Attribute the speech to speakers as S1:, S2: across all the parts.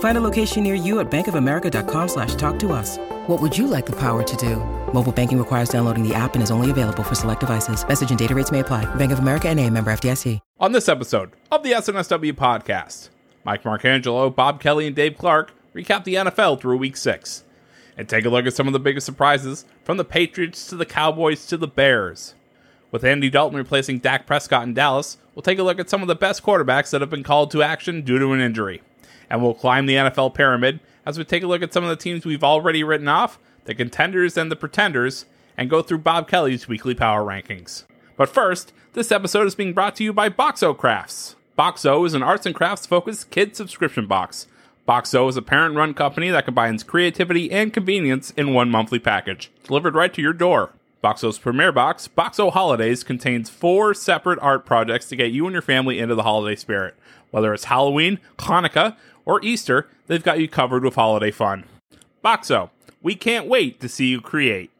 S1: Find a location near you at bankofamerica.com slash talk to us. What would you like the power to do? Mobile banking requires downloading the app and is only available for select devices. Message and data rates may apply. Bank of America and a member FDIC.
S2: On this episode of the SNSW podcast, Mike Marcangelo, Bob Kelly, and Dave Clark recap the NFL through week six and take a look at some of the biggest surprises from the Patriots to the Cowboys to the Bears. With Andy Dalton replacing Dak Prescott in Dallas, we'll take a look at some of the best quarterbacks that have been called to action due to an injury. And we'll climb the NFL pyramid as we take a look at some of the teams we've already written off, the contenders and the pretenders, and go through Bob Kelly's weekly power rankings. But first, this episode is being brought to you by Boxo Crafts. Boxo is an arts and crafts focused kid subscription box. Boxo is a parent run company that combines creativity and convenience in one monthly package, delivered right to your door. Boxo's premiere box, Boxo Holidays, contains four separate art projects to get you and your family into the holiday spirit. Whether it's Halloween, Hanukkah, or Easter, they've got you covered with holiday fun. Boxo, we can't wait to see you create.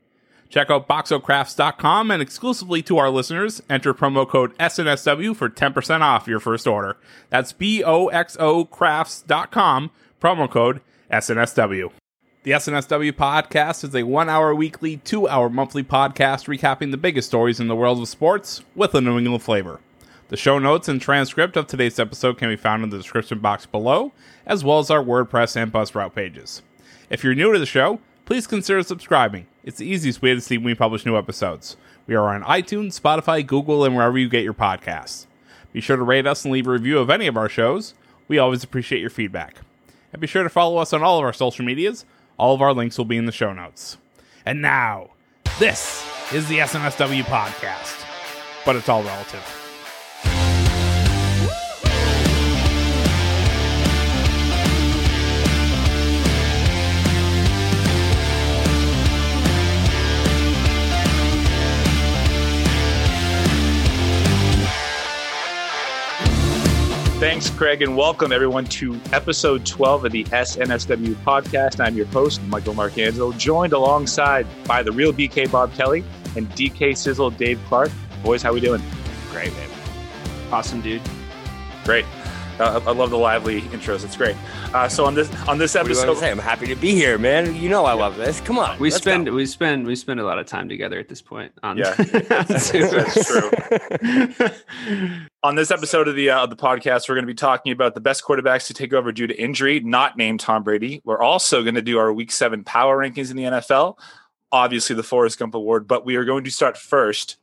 S2: Check out boxocrafts.com and exclusively to our listeners, enter promo code SNSW for 10% off your first order. That's B O X O crafts.com, promo code SNSW. The SNSW podcast is a one hour weekly, two hour monthly podcast recapping the biggest stories in the world of sports with a New England flavor. The show notes and transcript of today's episode can be found in the description box below, as well as our WordPress and Buzzsprout pages. If you're new to the show, please consider subscribing. It's the easiest way to see when we publish new episodes. We are on iTunes, Spotify, Google, and wherever you get your podcasts. Be sure to rate us and leave a review of any of our shows. We always appreciate your feedback. And be sure to follow us on all of our social medias. All of our links will be in the show notes. And now, this is the SNSW podcast. But it's all relative.
S3: Thanks, Craig, and welcome everyone to episode 12 of the SNSW podcast. I'm your host, Michael Marcangelo, joined alongside by the real BK Bob Kelly and DK Sizzle Dave Clark. Boys, how we doing?
S4: Great, man. Awesome, dude.
S3: Great. Uh, I love the lively intros. It's great. Uh, so on this on this
S4: What do you
S3: episode,
S4: say? I'm happy to be here, man. You know I love this. Come on.
S5: We
S4: let's
S5: spend
S4: go.
S5: we spend we spend a lot of time together at this point. On
S3: Yeah, that's, that's true. on this episode of the uh, of the podcast, we're going to be talking about the best quarterbacks to take over due to injury, not named Tom Brady. We're also going to do our Week Seven power rankings in the NFL. Obviously, the Forrest Gump Award, but we are going to start first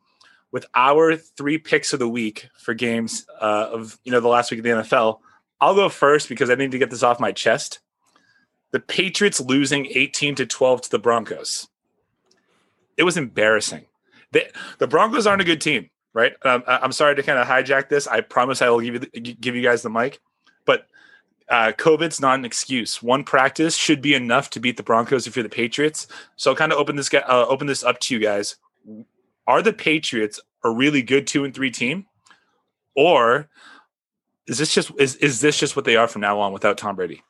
S3: with our three picks of the week for games uh, of you know the last week of the NFL. I'll go first because I need to get this off my chest. The Patriots losing 18 to 12 to the Broncos. It was embarrassing. The, the Broncos aren't a good team, right? Um, I'm sorry to kind of hijack this. I promise I will give you the, give you guys the mic, but uh, COVID's not an excuse. One practice should be enough to beat the Broncos if you're the Patriots. So I'll kind of open this uh, open this up to you guys. Are the Patriots a really good two and three team, or is this just is is this just what they are from now on without Tom Brady?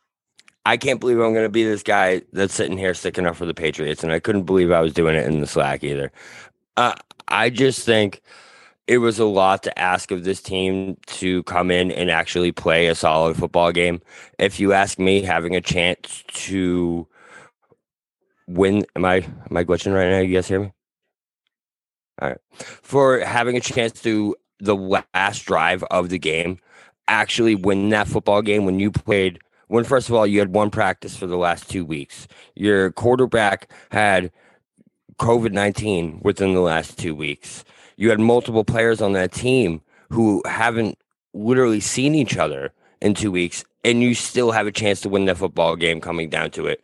S4: I can't believe I'm going to be this guy that's sitting here sticking up for the Patriots, and I couldn't believe I was doing it in the Slack either. Uh, I just think it was a lot to ask of this team to come in and actually play a solid football game. If you ask me, having a chance to win, am I am I glitching right now? You guys hear me? All right. For having a chance to the last drive of the game, actually win that football game when you played when first of all you had one practice for the last two weeks. Your quarterback had COVID nineteen within the last two weeks. You had multiple players on that team who haven't literally seen each other in two weeks, and you still have a chance to win the football game coming down to it.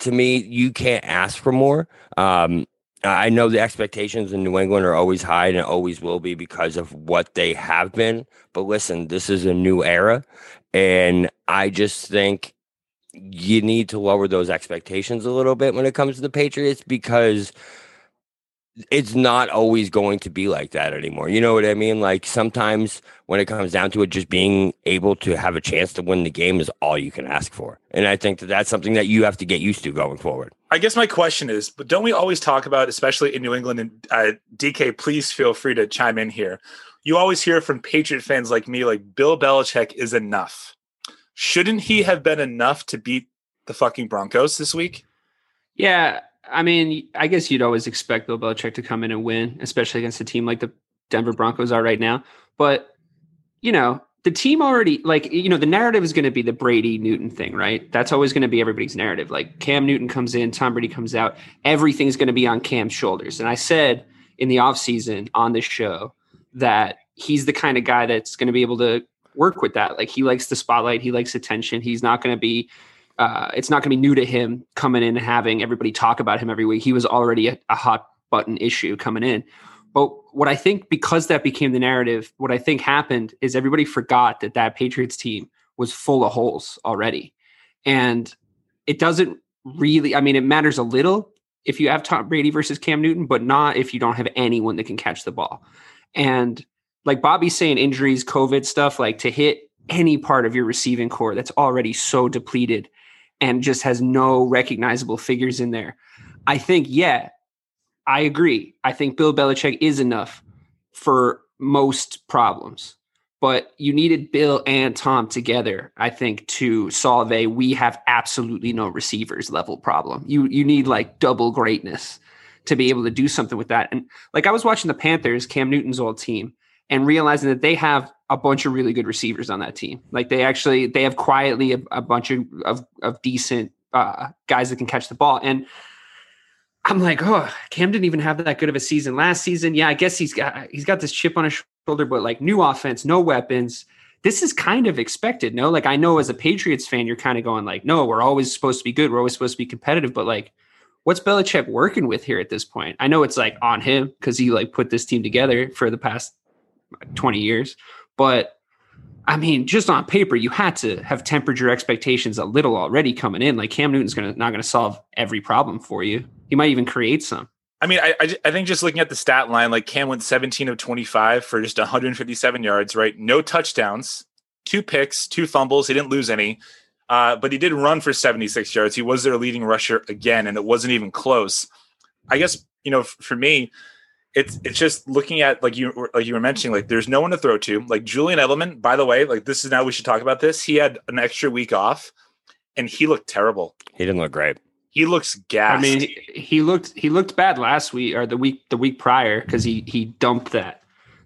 S4: To me, you can't ask for more. Um, I know the expectations in New England are always high and always will be because of what they have been. But listen, this is a new era. And I just think you need to lower those expectations a little bit when it comes to the Patriots because it's not always going to be like that anymore. You know what I mean? Like sometimes when it comes down to it, just being able to have a chance to win the game is all you can ask for. And I think that that's something that you have to get used to going forward.
S3: I guess my question is, but don't we always talk about, especially in New England and uh, DK, please feel free to chime in here. You always hear from Patriot fans like me, like Bill Belichick is enough. Shouldn't he have been enough to beat the fucking Broncos this week?
S5: Yeah, I mean, I guess you'd always expect Bill Belichick to come in and win, especially against a team like the Denver Broncos are right now. But you know, the team already like you know the narrative is going to be the Brady Newton thing, right? That's always going to be everybody's narrative. Like Cam Newton comes in, Tom Brady comes out, everything's going to be on Cam's shoulders. And I said in the offseason on this show that he's the kind of guy that's going to be able to work with that. Like he likes the spotlight, he likes attention. He's not going to be uh, it's not going to be new to him coming in and having everybody talk about him every week. He was already a, a hot button issue coming in. But what I think, because that became the narrative, what I think happened is everybody forgot that that Patriots team was full of holes already. And it doesn't really, I mean, it matters a little if you have Tom Brady versus Cam Newton, but not if you don't have anyone that can catch the ball. And like Bobby's saying, injuries, COVID stuff, like to hit any part of your receiving corps that's already so depleted and just has no recognizable figures in there. I think, yeah, I agree. I think Bill Belichick is enough for most problems, but you needed Bill and Tom together, I think, to solve a we have absolutely no receivers level problem. You you need like double greatness to be able to do something with that. And like I was watching the Panthers, Cam Newton's old team, and realizing that they have a bunch of really good receivers on that team. Like they actually they have quietly a, a bunch of, of, of decent uh, guys that can catch the ball. And I'm like, oh, Cam didn't even have that good of a season last season. Yeah, I guess he's got he's got this chip on his shoulder, but like new offense, no weapons. This is kind of expected, no? Like I know as a Patriots fan, you're kind of going like, no, we're always supposed to be good. We're always supposed to be competitive, but like what's Belichick working with here at this point? I know it's like on him because he like put this team together for the past 20 years. But I mean, just on paper, you had to have tempered your expectations a little already coming in. Like Cam Newton's gonna not gonna solve every problem for you. He might even create some.
S3: I mean, I, I, I think just looking at the stat line, like Cam went 17 of 25 for just 157 yards, right? No touchdowns, two picks, two fumbles. He didn't lose any, uh, but he did run for 76 yards. He was their leading rusher again, and it wasn't even close. I guess you know, for me, it's it's just looking at like you like you were mentioning like there's no one to throw to. Like Julian Edelman by the way like this is now we should talk about this. He had an extra week off and he looked terrible.
S4: He didn't look great.
S3: He looks gassed.
S5: I mean he, he looked he looked bad last week or the week the week prior because he he dumped that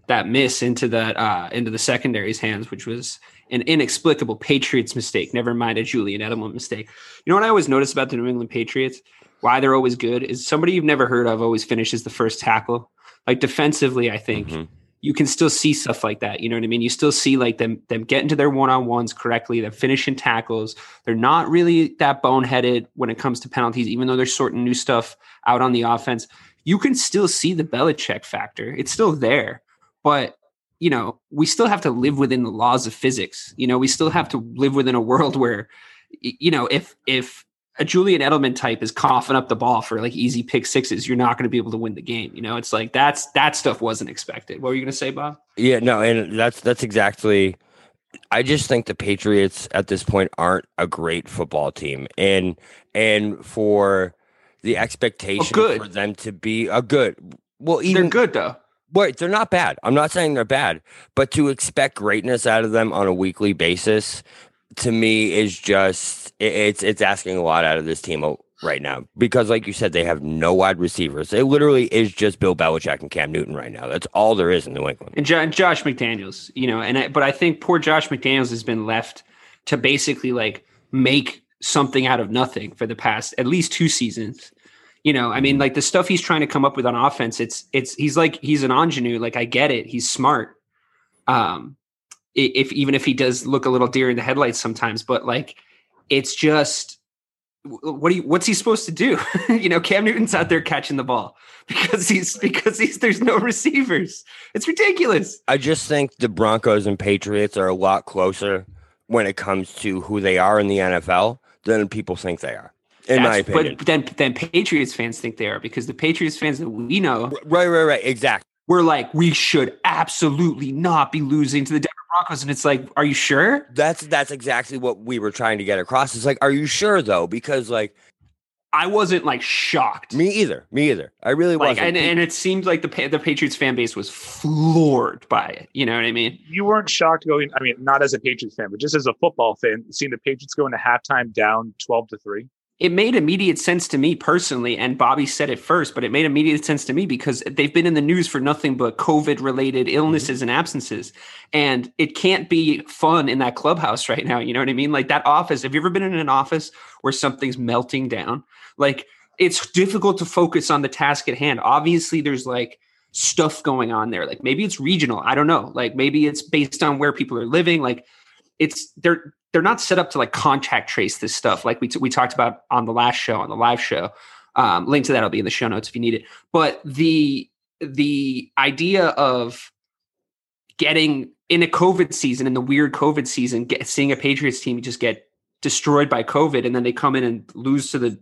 S5: that miss into that uh into the secondary's hands which was an inexplicable Patriots mistake. Never mind a Julian Edelman mistake. You know what I always notice about the New England Patriots? Why they're always good is somebody you've never heard of always finishes the first tackle like defensively, I think mm-hmm. you can still see stuff like that. You know what I mean? You still see like them them getting to their one on ones correctly. They're finishing tackles. They're not really that boneheaded when it comes to penalties, even though they're sorting new stuff out on the offense. You can still see the Belichick factor. It's still there, but you know we still have to live within the laws of physics. You know we still have to live within a world where you know if if a Julian Edelman type is coughing up the ball for like easy pick sixes, you're not going to be able to win the game. You know, it's like that's that stuff wasn't expected. What were you going to say, Bob?
S4: Yeah, no, and that's that's exactly. I just think the Patriots at this point aren't a great football team, and and for the oh, expectation oh, for them to be a good, well, even
S5: they're good though.
S4: Wait, they're not bad. I'm not saying they're bad, but to expect greatness out of them on a weekly basis to me is just it's it's asking a lot out of this team right now because, like you said, they have no wide receivers. It literally is just Bill Belichick and Cam Newton right now. That's all there is in New England.
S5: And, and Josh McDaniels, you know, and I, but I think poor Josh McDaniels has been left to basically like make something out of nothing for the past at least two seasons. You know, I mean, like the stuff he's trying to come up with on offense, it's it's he's like he's an ingenue. Like I get it, he's smart. Um, if even if he does look a little deer in the headlights sometimes, but like it's just what do you what's he supposed to do? you know, Cam Newton's out there catching the ball because he's because he's there's no receivers. It's ridiculous.
S4: I just think the Broncos and Patriots are a lot closer when it comes to who they are in the NFL than people think they are. In That's, my opinion.
S5: But then then Patriots fans think they are because the Patriots fans that we know
S4: Right, right, right. Exactly.
S5: We're like, we should absolutely not be losing to the Denver Broncos. And it's like, are you sure?
S4: That's that's exactly what we were trying to get across. It's like, are you sure though? Because like
S5: I wasn't like shocked.
S4: Me either. Me either. I really like, wasn't.
S5: And, and it seemed like the the Patriots fan base was floored by it. You know what I mean?
S3: You weren't shocked going. I mean, not as a Patriots fan, but just as a football fan, seeing the Patriots go into halftime down twelve to three
S5: it made immediate sense to me personally and bobby said it first but it made immediate sense to me because they've been in the news for nothing but covid related mm-hmm. illnesses and absences and it can't be fun in that clubhouse right now you know what i mean? Like that office have you ever been in an office where something's melting down? Like it's difficult to focus on the task at hand. Obviously there's like stuff going on there. Like maybe it's regional. I don't know. Like maybe it's based on where people are living. Like it's they're they're not set up to like contact trace this stuff. Like we, t- we talked about on the last show on the live show um, link to that will be in the show notes if you need it. But the the idea of getting in a covid season in the weird covid season get, seeing a patriots team just get destroyed by covid and then they come in and lose to the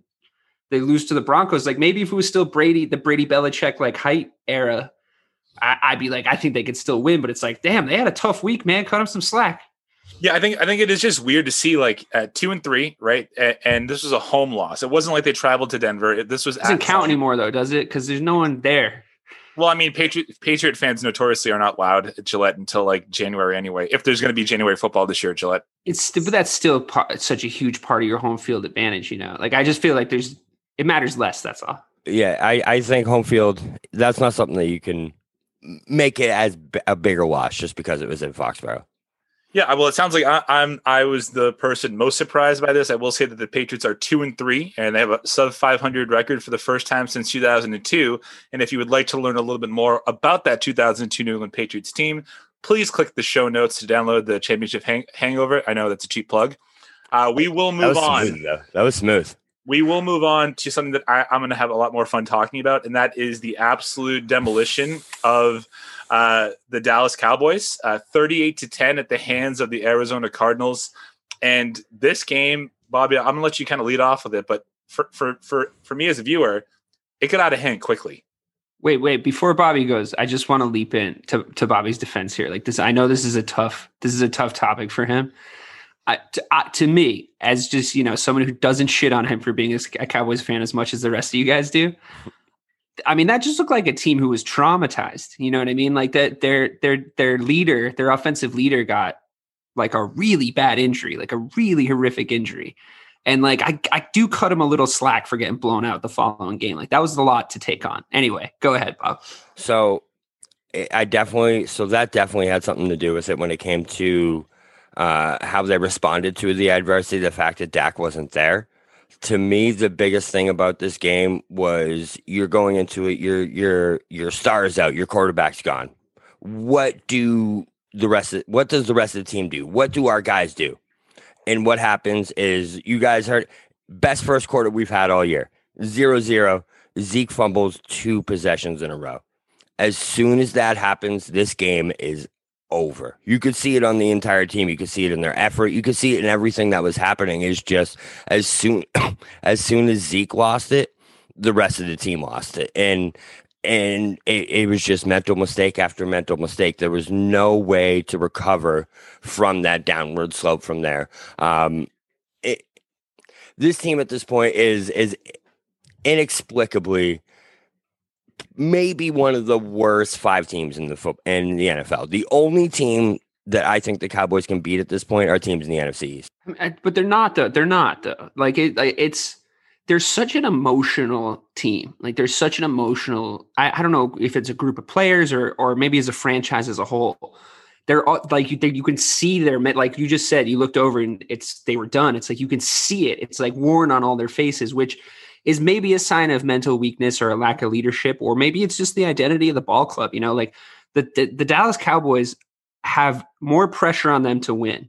S5: they lose to the broncos like maybe if it was still brady the brady Belichick like height era I, would be like i think they could still win but it's like damn they had a tough week man. Cut them some slack
S3: yeah, I think I think it is just weird to see like at two and three, right? And, and this was a home loss. It wasn't like they traveled to Denver. It, this was
S5: doesn't count anymore though, does it? Because there's no one there.
S3: Well, I mean, Patriot Patriot fans notoriously are not loud at Gillette until like January anyway. If there's going to be January football this year at Gillette,
S5: it's but that's still part, such a huge part of your home field advantage. You know, like I just feel like there's it matters less. That's all.
S4: Yeah, I I think home field that's not something that you can make it as a bigger wash just because it was in Foxborough.
S3: Yeah, well, it sounds like I, am I was the person most surprised by this. I will say that the Patriots are two and three, and they have a sub 500 record for the first time since 2002. And if you would like to learn a little bit more about that 2002 New England Patriots team, please click the show notes to download the Championship hang- Hangover. I know that's a cheap plug. Uh, we will move
S4: that
S3: on.
S4: Smooth, that was smooth.
S3: We will move on to something that I, I'm going to have a lot more fun talking about, and that is the absolute demolition of uh, the Dallas Cowboys, uh, 38 to 10 at the hands of the Arizona Cardinals. And this game, Bobby, I'm gonna let you kind of lead off with it, but for for for for me as a viewer, it got out of hand quickly.
S5: Wait, wait, before Bobby goes, I just want to leap in to, to Bobby's defense here. Like this, I know this is a tough this is a tough topic for him. To, uh, to, me, as just you know, someone who doesn't shit on him for being a Cowboys fan as much as the rest of you guys do, I mean, that just looked like a team who was traumatized. You know what I mean? Like that their their their leader, their offensive leader got like a really bad injury, like a really horrific injury. And like I, I do cut him a little slack for getting blown out the following game. Like that was a lot to take on. Anyway, go ahead, Bob.
S4: So I definitely so that definitely had something to do with it when it came to uh, how they responded to the adversity, the fact that Dak wasn't there. To me the biggest thing about this game was you're going into it your your your stars out your quarterback's gone. What do the rest of what does the rest of the team do? What do our guys do? And what happens is you guys heard best first quarter we've had all year. Zero zero. Zeke fumbles two possessions in a row. As soon as that happens this game is over. You could see it on the entire team. You could see it in their effort. You could see it in everything that was happening. Is just as soon as soon as Zeke lost it, the rest of the team lost it, and and it, it was just mental mistake after mental mistake. There was no way to recover from that downward slope from there. Um, it, this team at this point is is inexplicably maybe one of the worst five teams in the foot in the NFL. The only team that I think the Cowboys can beat at this point are teams in the NFC East.
S5: But they're not though. They're not though. Like it, it's there's such an emotional team. Like there's such an emotional. I, I don't know if it's a group of players or or maybe as a franchise as a whole. They're all, like you. They, you can see their like you just said. You looked over and it's they were done. It's like you can see it. It's like worn on all their faces, which is maybe a sign of mental weakness or a lack of leadership, or maybe it's just the identity of the ball club. You know, like the, the, the Dallas Cowboys have more pressure on them to win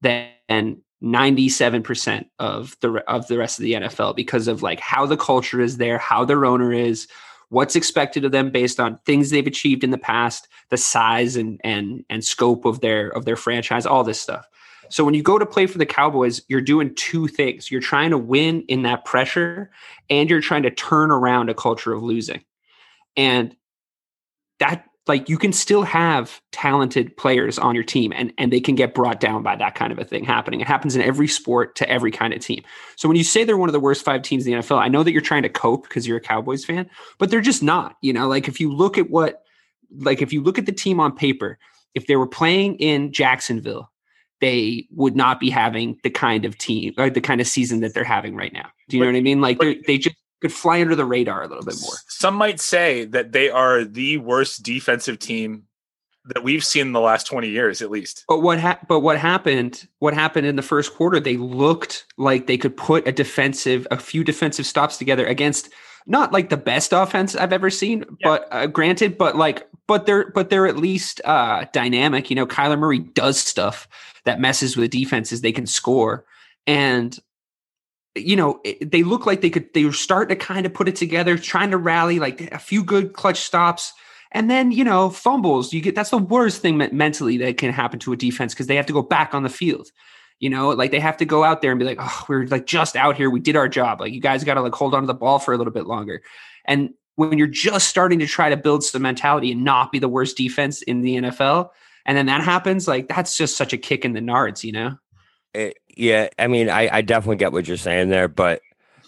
S5: than 97% of the of the rest of the NFL because of like how the culture is there, how their owner is, what's expected of them based on things they've achieved in the past, the size and and and scope of their of their franchise, all this stuff. So when you go to play for the Cowboys, you're doing two things. You're trying to win in that pressure and you're trying to turn around a culture of losing. And that like you can still have talented players on your team and, and they can get brought down by that kind of a thing happening. It happens in every sport to every kind of team. So when you say they're one of the worst five teams in the NFL, I know that you're trying to cope because you're a Cowboys fan, but they're just not. You know, like if you look at what like if you look at the team on paper, if they were playing in Jacksonville, they would not be having the kind of team or the kind of season that they're having right now. Do you but, know what I mean? Like they just could fly under the radar a little bit more.
S3: Some might say that they are the worst defensive team that we've seen in the last 20 years at least.
S5: But what ha- but what happened what happened in the first quarter they looked like they could put a defensive a few defensive stops together against not like the best offense I've ever seen, yeah. but uh, granted but like but they're but they're at least uh dynamic, you know, Kyler Murray does stuff that messes with defenses they can score and you know, they look like they could, they were starting to kind of put it together, trying to rally like a few good clutch stops. And then, you know, fumbles, you get that's the worst thing mentally that can happen to a defense because they have to go back on the field. You know, like they have to go out there and be like, oh, we're like just out here. We did our job. Like you guys got to like hold on to the ball for a little bit longer. And when you're just starting to try to build some mentality and not be the worst defense in the NFL, and then that happens, like that's just such a kick in the nards, you know?
S4: It, yeah, I mean, I, I definitely get what you're saying there, but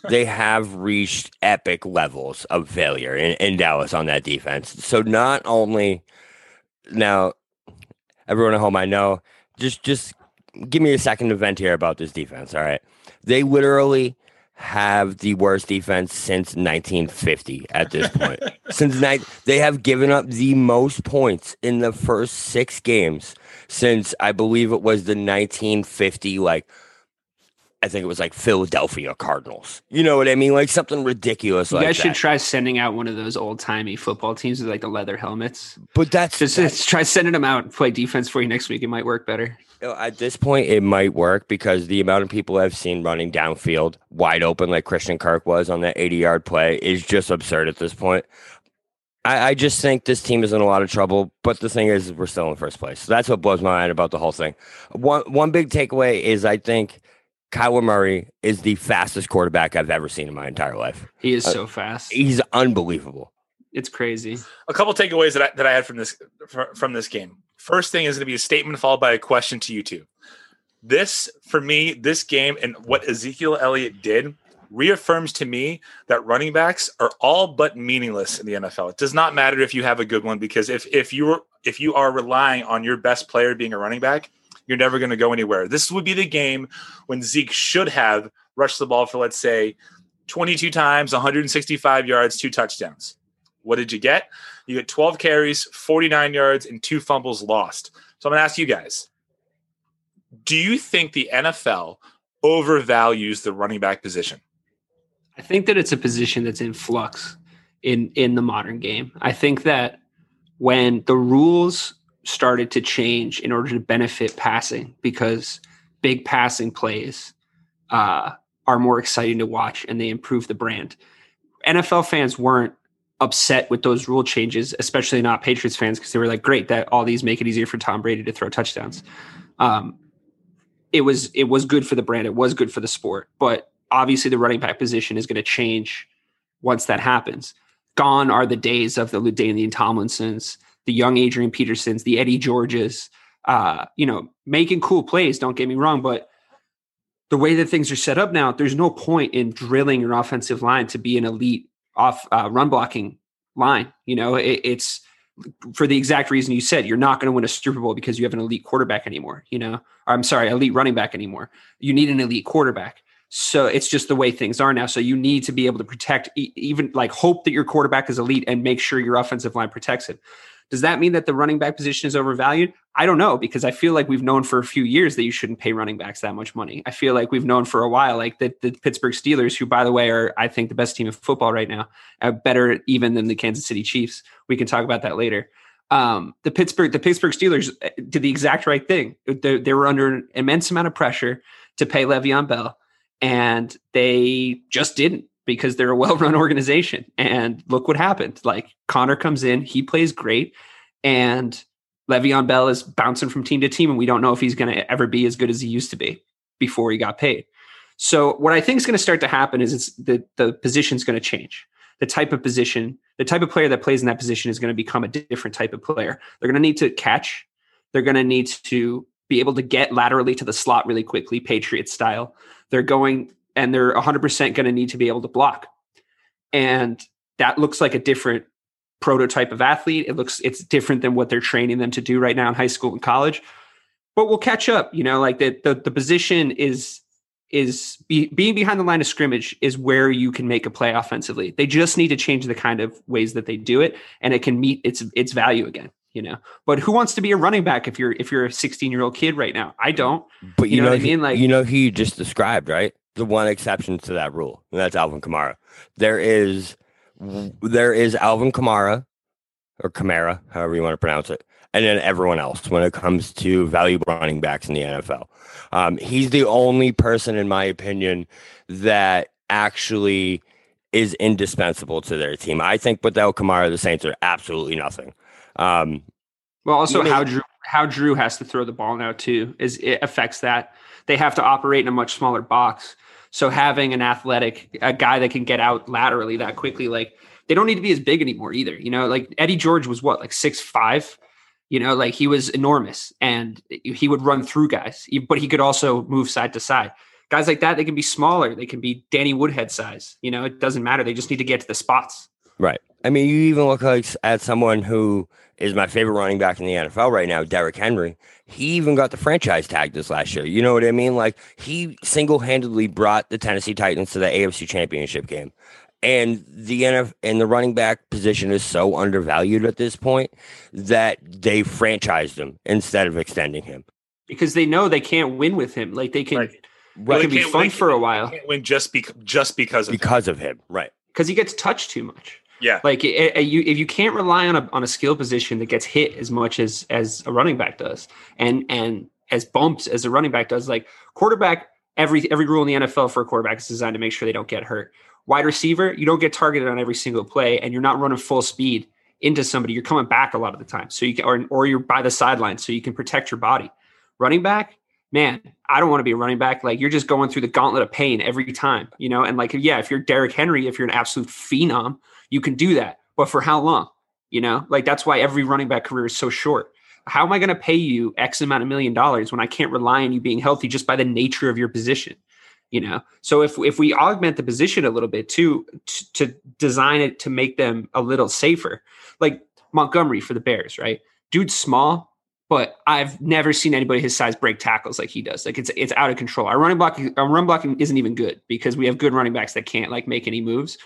S4: they have reached epic levels of failure in, in Dallas on that defense. So not only now, everyone at home, I know, just just give me a second to vent here about this defense. All right, they literally have the worst defense since 1950 at this point. since night, they have given up the most points in the first six games since I believe it was the 1950 like I think it was like Philadelphia Cardinals. You know what I mean? Like something ridiculous.
S5: You
S4: like
S5: guys
S4: that.
S5: should try sending out one of those old timey football teams with like the leather helmets.
S4: But that's
S5: just,
S4: that's,
S5: try sending them out and play defense for you next week. It might work better.
S4: At this point, it might work because the amount of people I've seen running downfield wide open, like Christian Kirk was on that 80 yard play, is just absurd at this point. I, I, just think this team is in a lot of trouble. But the thing is, we're still in first place. So that's what blows my mind about the whole thing. One one big takeaway is I think Kyler Murray is the fastest quarterback I've ever seen in my entire life.
S5: He is uh, so fast.
S4: He's unbelievable.
S5: It's crazy.
S3: A couple takeaways that I, that I had from this from this game. First thing is going to be a statement followed by a question to you two. This for me, this game and what Ezekiel Elliott did reaffirms to me that running backs are all but meaningless in the NFL. It does not matter if you have a good one because if if you if you are relying on your best player being a running back, you're never going to go anywhere. This would be the game when Zeke should have rushed the ball for let's say 22 times, 165 yards, two touchdowns. What did you get? You get 12 carries, 49 yards, and two fumbles lost. So I'm going to ask you guys do you think the NFL overvalues the running back position?
S5: I think that it's a position that's in flux in in the modern game. I think that when the rules started to change in order to benefit passing because big passing plays uh, are more exciting to watch and they improve the brand. NFL fans weren't upset with those rule changes, especially not Patriots fans, because they were like, "Great, that all these make it easier for Tom Brady to throw touchdowns." Um, it was it was good for the brand. It was good for the sport, but obviously the running back position is going to change once that happens. Gone are the days of the LaDainian Tomlinsons, the young Adrian Petersons, the Eddie Georges, uh, you know, making cool plays. Don't get me wrong, but the way that things are set up now, there's no point in drilling your offensive line to be an elite off uh, run blocking line. You know, it, it's for the exact reason you said. You're not going to win a Super Bowl because you have an elite quarterback anymore. You know, I'm sorry, elite running back anymore. You need an elite quarterback. So it's just the way things are now. So you need to be able to protect, even like hope that your quarterback is elite and make sure your offensive line protects it. Does that mean that the running back position is overvalued? I don't know because I feel like we've known for a few years that you shouldn't pay running backs that much money. I feel like we've known for a while, like the, the Pittsburgh Steelers, who, by the way, are, I think, the best team of football right now, uh, better even than the Kansas City Chiefs. We can talk about that later. Um, the Pittsburgh, the Pittsburgh Steelers uh, did the exact right thing. They, they were under an immense amount of pressure to pay Le'Veon Bell, and they just didn't because they're a well-run organization. And look what happened. Like Conner comes in, he plays great, and Le'Veon Bell is bouncing from team to team, and we don't know if he's going to ever be as good as he used to be before he got paid. So what I think is going to start to happen is the the position's going to change. The type of position, the type of player that plays in that position is going to become a different type of player. They're going to need to catch. They're going to need to be able to get laterally to the slot really quickly, Patriot style. They're going and they're 100% going to need to be able to block. And that looks like a different prototype of athlete. It looks it's different than what they're training them to do right now in high school and college. But we'll catch up, you know, like the the, the position is is be, being behind the line of scrimmage is where you can make a play offensively. They just need to change the kind of ways that they do it and it can meet its its value again you know. But who wants to be a running back if you're if you're a 16 year old kid right now? I don't.
S4: But you, you know, know, what I mean? Like you know who you just described, right? The one exception to that rule, and that's Alvin Kamara. There is there is Alvin Kamara or Kamara, however you want to pronounce it, and then everyone else when it comes to valuable running backs in the NFL. Um, he's the only person, in my opinion, that actually is indispensable to their team. I think without Kamara, the Saints are absolutely nothing. Um,
S5: well, also how Drew how Drew has to throw the ball now too is it affects that. They have to operate in a much smaller box. So having an athletic a guy that can get out laterally that quickly, like they don't need to be as big anymore either. You know, like Eddie George was what like six five. You know, like he was enormous and he would run through guys, but he could also move side to side. Guys like that, they can be smaller. They can be Danny Woodhead size. You know, it doesn't matter. They just need to get to the spots.
S4: Right. I mean, you even look like at someone who is my favorite running back in the NFL right now, Derrick Henry. He even got the franchise tag this last year. You know what I mean? Like he single handedly brought the Tennessee Titans to the AFC Championship game. And the NF and the running back position is so undervalued at this point that they franchised him instead of extending him
S5: because they know they can't win with him. Like they can, right. It can be fun win, for a while.
S3: win just be, just because of
S4: because
S3: him.
S4: of him, right?
S5: Because he gets touched too much.
S3: Yeah,
S5: like it, it, you, if you can't rely on a on a skill position that gets hit as much as as a running back does, and and as bumps as a running back does, like quarterback, every every rule in the NFL for a quarterback is designed to make sure they don't get hurt. Wide receiver, you don't get targeted on every single play, and you're not running full speed into somebody. You're coming back a lot of the time, so you can, or or you're by the sideline, so you can protect your body. Running back, man, I don't want to be a running back. Like you're just going through the gauntlet of pain every time, you know. And like, yeah, if you're Derrick Henry, if you're an absolute phenom, you can do that. But for how long? You know, like that's why every running back career is so short. How am I going to pay you X amount of million dollars when I can't rely on you being healthy just by the nature of your position? You know, so if if we augment the position a little bit to, to design it to make them a little safer, like Montgomery for the Bears, right? Dude's small, but I've never seen anybody his size break tackles like he does. Like it's it's out of control. Our running block, our run blocking isn't even good because we have good running backs that can't like make any moves.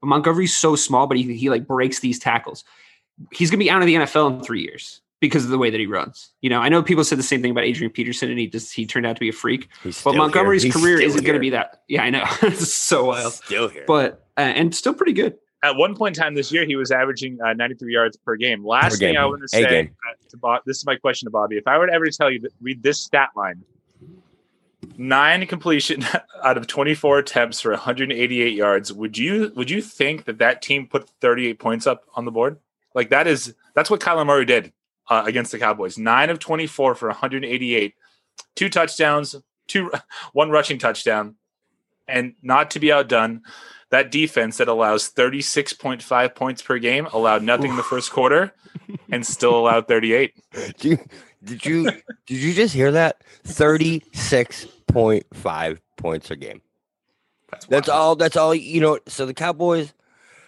S5: But Montgomery's so small, but he he like breaks these tackles. He's gonna be out of the NFL in three years because of the way that he runs. You know, I know people said the same thing about Adrian Peterson, and he just he turned out to be a freak. but Montgomery's career isn't going to be that. Yeah, I know. it's so wild.
S4: Still here,
S5: but uh, and still pretty good
S3: at one point in time this year, he was averaging uh, 93 yards per game. Last per thing game. I want to say uh, to Bob, this is my question to Bobby. If I were to ever tell you, that, read this stat line: nine completion out of 24 attempts for 188 yards. Would you would you think that that team put 38 points up on the board? Like that is that's what Kyler Murray did uh, against the Cowboys. Nine of 24 for 188, two touchdowns, two one rushing touchdown, and not to be outdone that defense that allows 36.5 points per game allowed nothing in the first quarter and still allowed 38.
S4: Did you did you did you just hear that? 36.5 points a game. That's, that's all that's all you know. So the Cowboys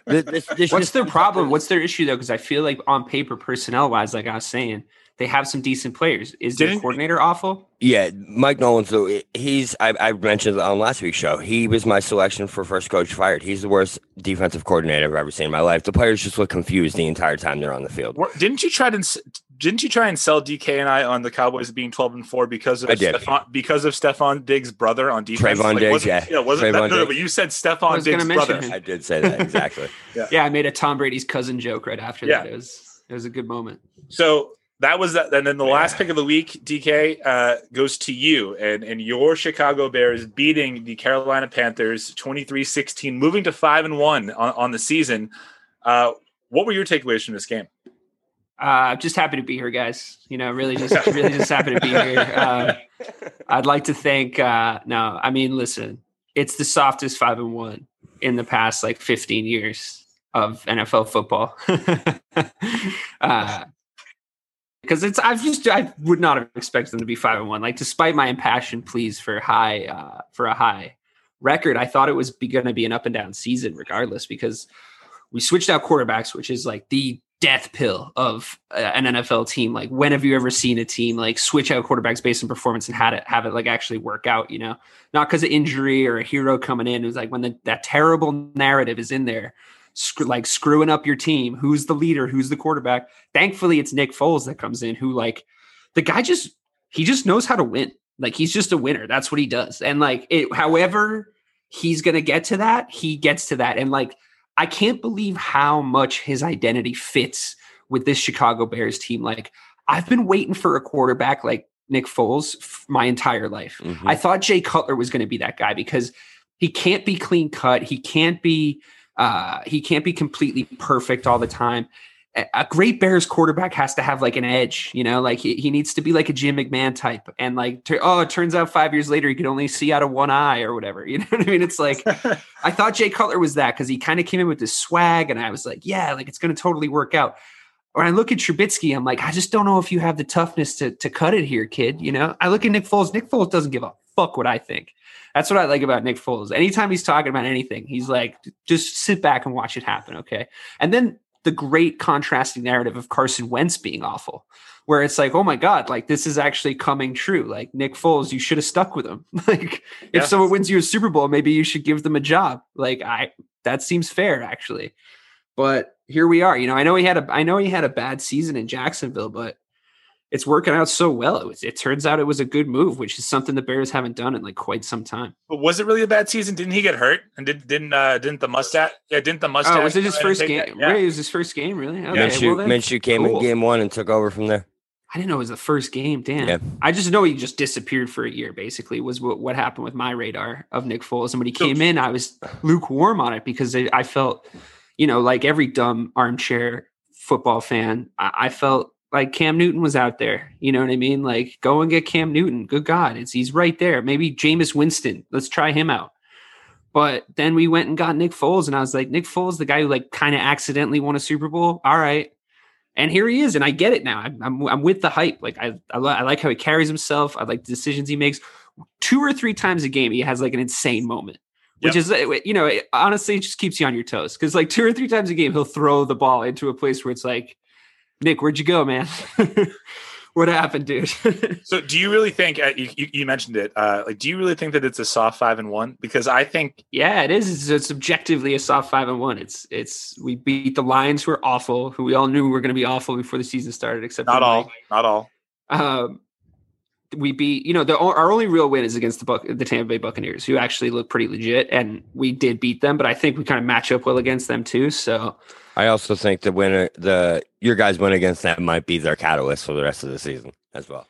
S5: this, this What's their problem? What's their issue though? Because I feel like on paper, personnel wise, like I was saying, they have some decent players. Is
S3: Didn't-
S5: the coordinator awful?
S4: Yeah, Mike Nolan. So he's I, I mentioned on last week's show. He was my selection for first coach fired. He's the worst defensive coordinator I've ever seen in my life. The players just look confused the entire time they're on the field.
S3: Didn't you try to s- didn't you try and sell DK and I on the Cowboys being twelve and four because of
S4: I did.
S3: Stefon, because of Stefon Diggs' brother on defense?
S4: Trevon Diggs, yeah.
S3: yeah, wasn't that, no, no, but you said
S5: I
S3: Stefon
S5: was gonna
S3: Diggs'
S5: mention
S3: brother.
S5: him.
S4: I did say that exactly.
S5: Yeah, I made a Tom Brady's cousin joke right after
S3: Yeah.
S5: that. It was it was a good moment.
S3: So that was that. And then the last pick of the week, DK, uh, goes to you and, and your Chicago Bears beating the Carolina Panthers 23 16, moving to 5 and 1 on, on the season. Uh, what were your takeaways from this game?
S5: Uh, I'm just happy to be here, guys. You know, really just really just happy to be here. Uh, I'd like to thank. Uh, no, I mean, listen, it's the softest five and one in the past like 15 years of NFL football. uh, because it's I've just I would not have expected them to be five and one. Like despite my impassioned pleas for high uh, for a high record, I thought it was going to be an up and down season regardless because we switched out quarterbacks, which is like the death pill of uh, an NFL team. Like when have you ever seen a team like switch out quarterbacks based on performance and had it have it like actually work out? You know, not because of injury or a hero coming in. It was like when the, that terrible narrative is in there. Sc- like screwing up your team. Who's the leader? Who's the quarterback? Thankfully, it's Nick Foles that comes in, who like the guy just he just knows how to win. Like he's just a winner. That's what he does. And like it, however he's gonna get to that, he gets to that. And like I can't believe how much his identity fits with this Chicago Bears team. Like I've been waiting for a quarterback like Nick Foles f- my entire life.
S4: Mhm.
S5: I thought Jay Cutler was going to be that guy because he can't be clean cut. He can't be uh, he can't be completely perfect all the time. A great Bears quarterback has to have like an edge, you know, like he, he needs to be like a Jim McMahon type. And like, oh, it turns out five years later he could only see out of one eye or whatever. You know what I mean? It's like I thought Jay Cutler was that because he kind of came in with this swag, and I was like, yeah, like it's going to totally work out. When I look at Trubisky, I'm like, I just don't know if you have the toughness to to cut it here, kid. You know, I look at Nick Foles. Nick Foles doesn't give a fuck what I think. That's what I like about Nick Foles. Anytime he's talking about anything, he's like, just sit back and watch it happen, okay? And then the great contrasting narrative of Carson Wentz being awful, where it's like, oh my god, like this is actually coming true. Like Nick Foles, you should have stuck with him. like
S3: Yeah.
S5: if someone wins you a Super Bowl, maybe you should give them a job. Like I, that seems fair actually. But here we are. You know, I know he had a, I know he had a bad season in Jacksonville, but it's working out so well. It, was, it turns out it was a good move, which is something the Bears haven't done in like quite some time.
S3: But was it really a bad season? Didn't he get hurt? And did, didn't uh, didn't the mustache? Yeah, didn't the mustache?
S5: Oh, was it his
S3: go ahead and
S5: first game?
S3: Yeah.
S5: Really? It was his first game, really? Okay,
S4: Minshew,
S5: well then,
S4: Minshew came
S5: cool.
S4: in game one and took over from there.
S5: I didn't know it was the first game. Damn.
S4: Yeah.
S5: I just know he just disappeared for a year, basically, was what, what happened with my radar of Nick Foles. And when he
S3: So-
S5: came in, I was lukewarm on it because I, I felt, you know, like every dumb armchair football fan, I, I felt like Cam Newton was out there. You know what I mean? Like, go and get Cam Newton. Good God. It's he's right there. Maybe Jameis Winston. Let's try him out. But then we went and got Nick Foles, and I was like, Nick Foles, the guy who like kind of accidentally won a Super Bowl. All right. And here he is, and I get it now. I'm, I'm, I'm with the hype. Like I, I, li- I like how he carries himself. I like the decisions he makes. Two or three times a game, he has like an insane moment, which is, uh, you know, it, honestly, it just keeps you on your toes. Because like two or three times a game, he'll throw the ball into a place where it's like, Nick, where'd you go, man? what happened, dude?
S3: So, do you really think uh, you, you, mentioned it? Uh, like, do you really think that it's a soft five and one? Because I think
S5: Yeah, it is. It's, it's objectively a soft five and one. It's it's we beat the Lions, who are awful, who we all knew were going to be awful before the season started, except
S3: not all,
S5: Mike.
S3: not all.
S5: Um, we beat, you know, the our only real win is against the Buc- the Tampa Bay Buccaneers, who actually look pretty legit, and we did beat them. But I think we kind of match up well against them too. So
S4: I also think the winner, the your guys win against them might be their catalyst for the rest of the season as well.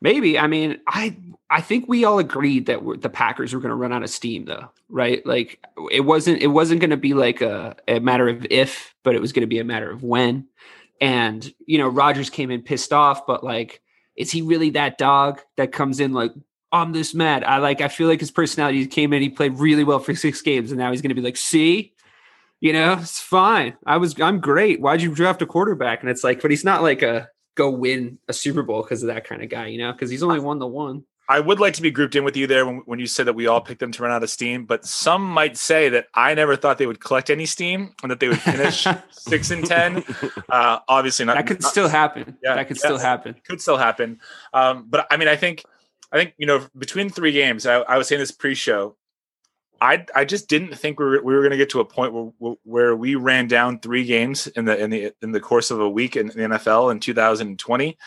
S5: maybe, I mean, I I think we all agreed that the Packers were going to run out of steam, though, right? Like it wasn't it wasn't going to be like a, a matter of if, but it was going to be a matter of when. And you know, Rodgers came in pissed off, but like, is he really that dog that comes in like? I'm this mad. I like. I feel like his personality came in. He played really well for six games, and now he's going to be like, "See, you know, it's fine. I was. I'm great. Why'd you draft a quarterback?" And it's like, but he's not like a go win a Super Bowl because of that kind of guy, you know, because he's only won the one.
S3: I would like to be grouped in with you there when, when you said that we all picked them to run out of steam, but some might say that I never thought they would collect any steam and that they would finish six and ten. Uh, obviously, not
S5: that could
S3: not-
S5: still happen.
S3: Yeah,
S5: that could still happen.
S3: could still happen. Um, but I mean, I think, I think you know, between three games, I, I was saying this pre-show. I I just didn't think we were we were going to get to a point where where we ran down three games in the in the in the course of a week in the NFL in 2020,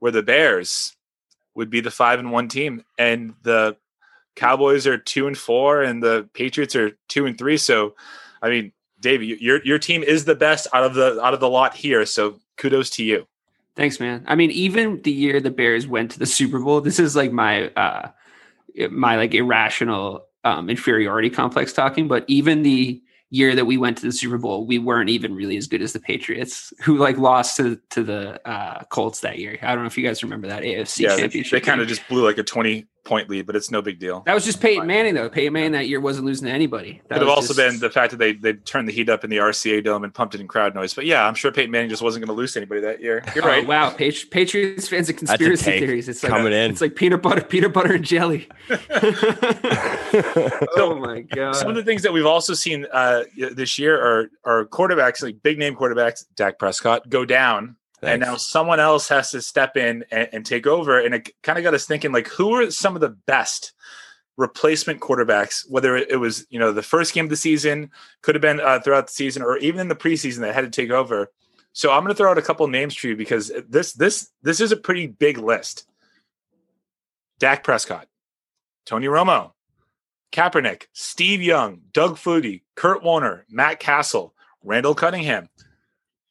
S3: where the Bears would be the five and one team, and the Cowboys are two and four, and the Patriots are two and three. So, I mean, Dave, your your team is the best out of the out of the lot here. So, kudos to you.
S5: Thanks, man. I mean, even the year the Bears went to the Super Bowl, this is like my uh my like irrational um inferiority complex talking, but even the year that we went to the Super Bowl, we weren't even really as good as the Patriots, who like lost to to the uh Colts that year. I don't know if you guys remember that AFC
S3: yeah, they,
S5: championship.
S3: they kind of just blew like a 20 point lead, but it's no big deal.
S5: that was just Peyton Manning though. Peyton Manning that year wasn't losing to anybody. That
S3: Could have also
S5: just-
S3: been the fact that they they turned the heat up in the RCA dome and pumped it in crowd noise. But yeah, I'm sure Peyton Manning just wasn't going to lose to anybody that year. You're
S5: Oh,
S3: right.
S5: wow, Patri- Patriots fans and conspiracy theories. It's like
S4: coming in.
S5: It's like peanut butter, peanut butter and jelly. oh my god!
S3: Some of the things that we've also seen uh, this year are are quarterbacks, like big name quarterbacks, Dak Prescott, go down, and now someone else has to step in and, and take over. And it kind of got us thinking, like, who are some of the best replacement quarterbacks? Whether it was you know the first game of the season, could have been uh, throughout the season, or even in the preseason that had to take over. So I'm going to throw out a couple names for you because this this this is a pretty big list. Dak Prescott, Tony Romo, Kaepernick, Steve Young, Doug Flutie, Kurt Warner, Matt Cassel, Randall Cunningham.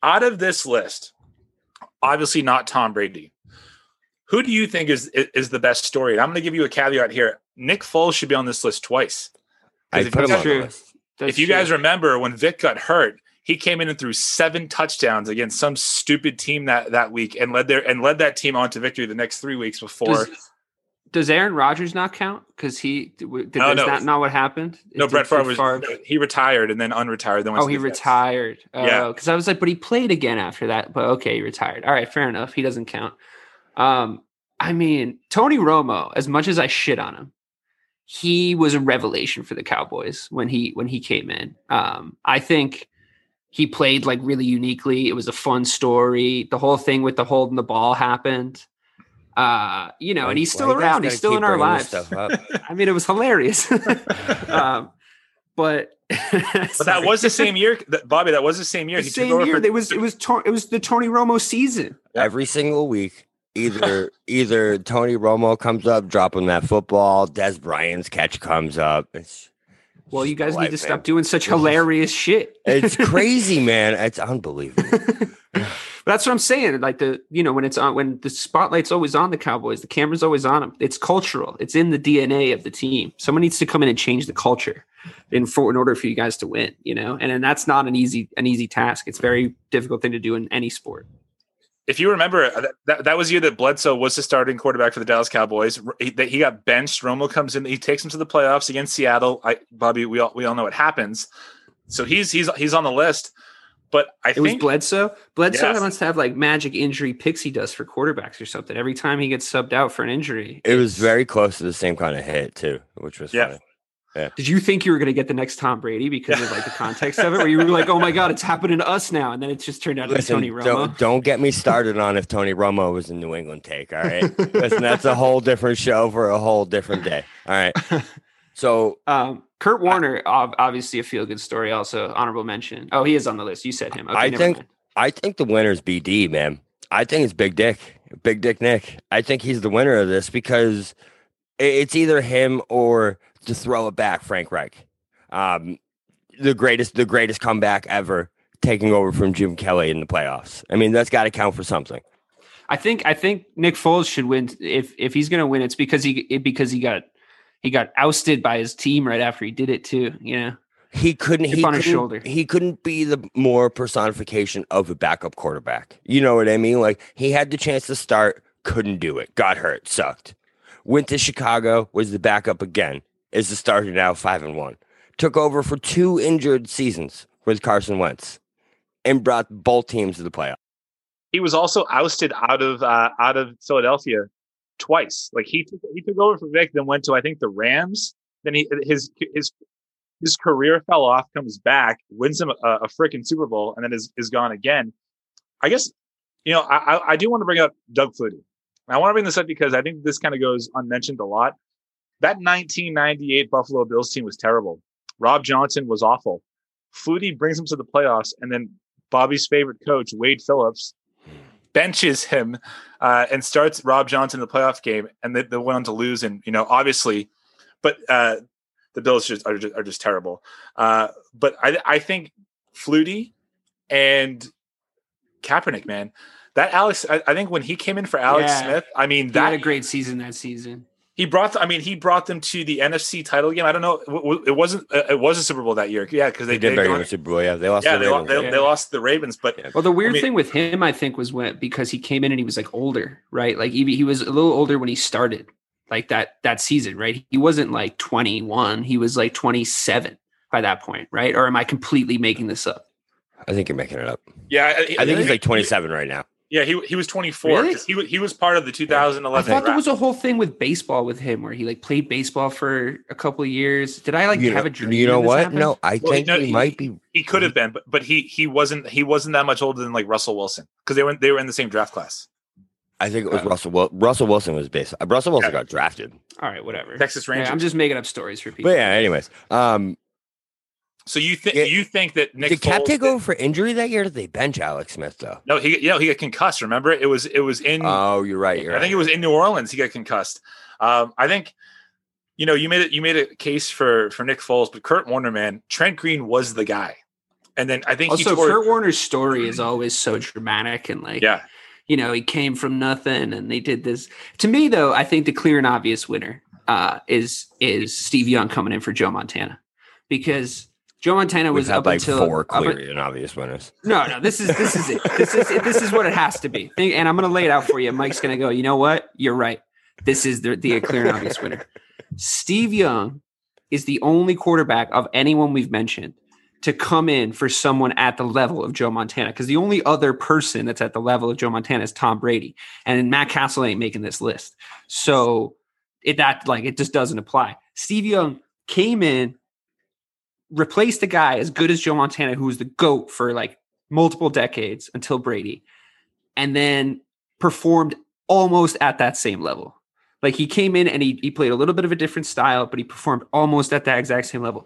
S3: Out of this list, obviously not Tom Brady. Who do you think is is the best story? And I'm going to give you a caveat here. Nick Foles should be on this list twice.
S4: I
S3: if
S4: put
S3: you
S4: him
S3: guys-
S4: on the
S5: true.
S4: list.
S3: If you
S5: true.
S3: guys remember when Vick got hurt, he came in and threw seven touchdowns against some stupid team that that week and led their and led that team on to victory the next three weeks before.
S5: does, does Aaron Rodgers not count? Because he did, did
S3: No, no.
S5: that not what happened?
S3: no, Brett Favre was
S5: Favre-
S3: he retired and then unretired. Then
S5: Oh, he retired.
S3: Yeah.
S5: because I was like, but he played again after that. But okay, he retired. All right, fair enough. He doesn't count. Um, I mean, Tony Romo. As much as I shit on him, he was a revelation for the Cowboys when he when he came in. Um, I think he played like really uniquely. It was a fun story. The whole thing with the holding the ball happened. Uh, you know,
S4: Why-
S5: and he's still
S4: you
S5: around. He's still in our
S4: bringing
S5: lives. I mean, it was hilarious. um, but
S3: But that was the same year, that, Bobby. That was the same year.
S5: the
S3: He
S5: same year.
S3: for-
S5: It was it was Tor- it was the Tony Romo season.
S4: Every single week, either either Tony Romo comes up dropping that football, Dez Bryant's catch comes up. It's
S5: Well, you guys need to stop
S4: man.
S5: doing such hilarious shit.
S4: It's crazy, man. It's unbelievable.
S5: That's what I'm saying. Like the you know when it's on when the spotlight's always on the Cowboys, the camera's always on them. It's cultural. It's in the DNA of the team. Someone needs to come in and change the culture in for in order for you guys to win. You know, and, and that's not an easy an easy task. It's a very difficult thing to do in any sport.
S3: If you remember, uh, that, that, that was the year that Bledsoe was the starting quarterback for the Dallas Cowboys. He, that he got benched. Romo comes in. He takes him to the playoffs against Seattle. I, Bobby, we all we all know what happens. So he's he's he's on the list. But I
S5: It was
S3: think
S5: Bledsoe. Bledsoe
S3: Yes.
S5: must have like magic injury pixie dust for quarterbacks or something. Every time he gets subbed out for an injury,
S4: It was very close to the same kind of hit too, which was
S3: Yeah.
S4: funny.
S5: Did you think you were going to get the next Tom Brady because of like the context of it, where you were like, "Oh my god, it's happening to us now," and then it just turned out to be Tony Romo?
S4: don't, don't get me started on if Tony Romo was a New England take. All right, listen, that's a whole different show for a whole different day. All right, so
S5: Um, Kurt Warner, ob- obviously a feel good story. Also honorable mention. Oh, he is on the list. You said him. Okay,
S4: I think-
S5: mind.
S4: I think the winner's BD, man. I think it's Big Dick, Big Dick Nick. I think he's the winner of this because it's either him or to throw it back, Frank Reich, um, the greatest, the greatest comeback ever, taking over from Jim Kelly in the playoffs. I mean, that's got to count for something.
S5: I think I think Nick Foles should win if if he's going to win. It's because he it, because he got he got ousted by his team right after he did it too. You know.
S4: He couldn't.
S5: Chip
S4: He
S5: on his shoulder.
S4: he couldn't be the more personification of a backup quarterback. You know what I mean? Like he had the chance to start, couldn't do it, got hurt, sucked. Went to Chicago, was the backup again, is the starter now, five and one. Took over for two injured seasons with Carson Wentz, and brought both teams to the playoffs.
S3: he was also ousted out of uh, out of Philadelphia twice. Like he took, he took over for Vick, then went to I think the Rams. Then he his his his career fell off, comes back, wins him a, a freaking Super Bowl, and then is is gone again. I guess you know I I do want to bring up Doug Flutie. I want to bring this up because I think this kind of goes unmentioned a lot. That 1998 Buffalo Bills team was terrible. Rob Johnson was awful. Flutie brings him to the playoffs, and then Bobby's favorite coach, Wade Phillips, benches him uh, and starts Rob Johnson in the playoff game, and they, they went on to lose. And you know, obviously, but uh, the Bills just are just, are just terrible. Uh, but I I think Flutie and Kaepernick, man, that Alex, I, I think when he came in for Alex
S5: Yeah.
S3: Smith, I mean
S5: He
S3: that
S5: had a great season that season.
S3: He brought. I mean, he brought them to the NFC title game. I don't know. w- w- It wasn't. uh, It was a Super Bowl that year. Yeah, because
S4: They
S3: they,
S4: did
S3: they
S4: bring
S3: gone-
S4: Super Bowl. Yeah, they lost.
S3: Yeah,
S4: the
S3: they, lo-
S4: Ravens.
S3: they,
S5: Yeah.
S3: they lost the Ravens, but
S4: Yeah.
S5: Well, the weird
S3: mean-
S5: thing with him, I think, was when because he came in and he was like older, right? Like he, he was a little older when he started, like that that season, right? He wasn't like 21; he was like 27 by that point, right? Or am I completely making this up?
S4: I think you're making it up.
S3: yeah,
S4: I think he's like 27 right now.
S3: Yeah, he he was 24.
S5: Really?
S3: 'cause He was he was part of the 2011.
S5: I
S3: 2011.
S5: thought there was a whole thing with baseball with him where he like played baseball for a couple of years. Did I like
S4: you
S5: have
S4: know,
S5: a dream?
S4: you know what?
S5: happened?
S4: No, I
S3: Well,
S4: think
S3: no,
S4: he,
S3: he-
S4: might be.
S3: He could have been, but but he he wasn't he wasn't that much older than like Russell Wilson because they were they were in the same draft class.
S4: I think it was
S3: Uh,
S4: Russell. Wil- Russell Wilson was based. Russell Wilson
S3: Yeah.
S4: got drafted.
S5: All right, whatever.
S3: Texas
S5: Yeah,
S3: Rangers.
S5: I'm just making up stories for people.
S4: But yeah, anyways, um,
S3: so you think
S4: Yeah.
S3: you think that Nick
S4: did Cap
S3: Foles
S4: take over for injury that year? Or did they bench Alex Smith though?
S3: No, he you know he got concussed. Remember, it was it was in
S4: Oh, you're right. You're
S3: I think it was in New Orleans. He got concussed. Um, I think, you know, you made it. You made a case for for Nick Foles, but Kurt Warner, man, Trent Green was the guy. And then I think he
S5: Also,
S3: tore,
S5: Kurt Warner's story is always so dramatic and like,
S3: yeah,
S5: you know, he came from nothing and they did this. To me, though, I think the clear and obvious winner uh, is is Steve Young coming in for Joe Montana because Joe Montana was up
S4: like
S5: until
S4: four
S5: up-
S4: clear and obvious winners.
S5: no, no, this is this is it. This is this is what it has to be. And I'm going to lay it out for you. Mike's going to go. You know what? You're right. This is the, the clear and obvious winner. Steve Young is the only quarterback of anyone we've mentioned to come in for someone at the level of Joe Montana. Because the only other person that's at the level of Joe Montana is Tom Brady, and Matt Cassel ain't making this list. So it that like it just doesn't apply. Steve Young came in, replaced a guy as good as Joe Montana, who was the GOAT for like multiple decades until Brady, and then performed almost at that same level. Like he came in and he, he played a little bit of a different style, but he performed almost at that exact same level.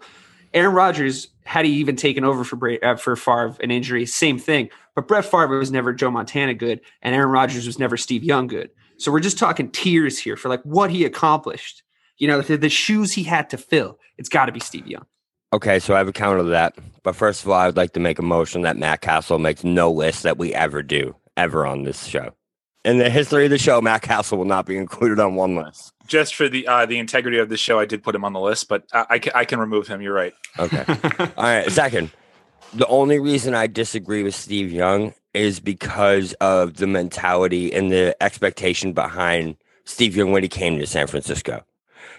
S5: Aaron Rodgers, had he even taken over for Bra- uh, for Favre an injury, same thing. But Brett Favre was never Joe Montana good, and Aaron Rodgers was never Steve Young good. So we're just talking tears here for like what he accomplished. You know, the, the shoes he had to fill. It's got to be Steve Young.
S4: Okay, so I have a counter to that. But first of all, I would like to make a motion that Matt Cassel makes no list that we ever do, ever on this show. In the history of the show, Matt Cassel will not be included on one list.
S3: just for the uh, the integrity of the show, I did put him on the list, but I, I can I can remove him. You're right.
S4: Okay. All right. Second, the only reason I disagree with Steve Young is because of the mentality and the expectation behind Steve Young when he came to San Francisco.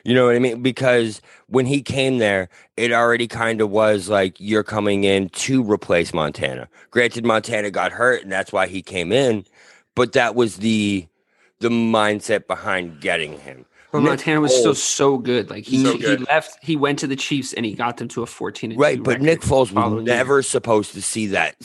S4: You know what I mean? Because when he came there, it already kind of was like you're coming in to replace Montana. Granted, Montana got hurt, and that's why he came in, but that was the the mindset behind getting him.
S5: But
S4: Nick
S5: Montana was still so good. Like he,
S3: So
S5: he left, he went to the Chiefs and he got them to a 14
S4: Right, but Nick Foles was
S5: following year.
S4: never supposed to see that.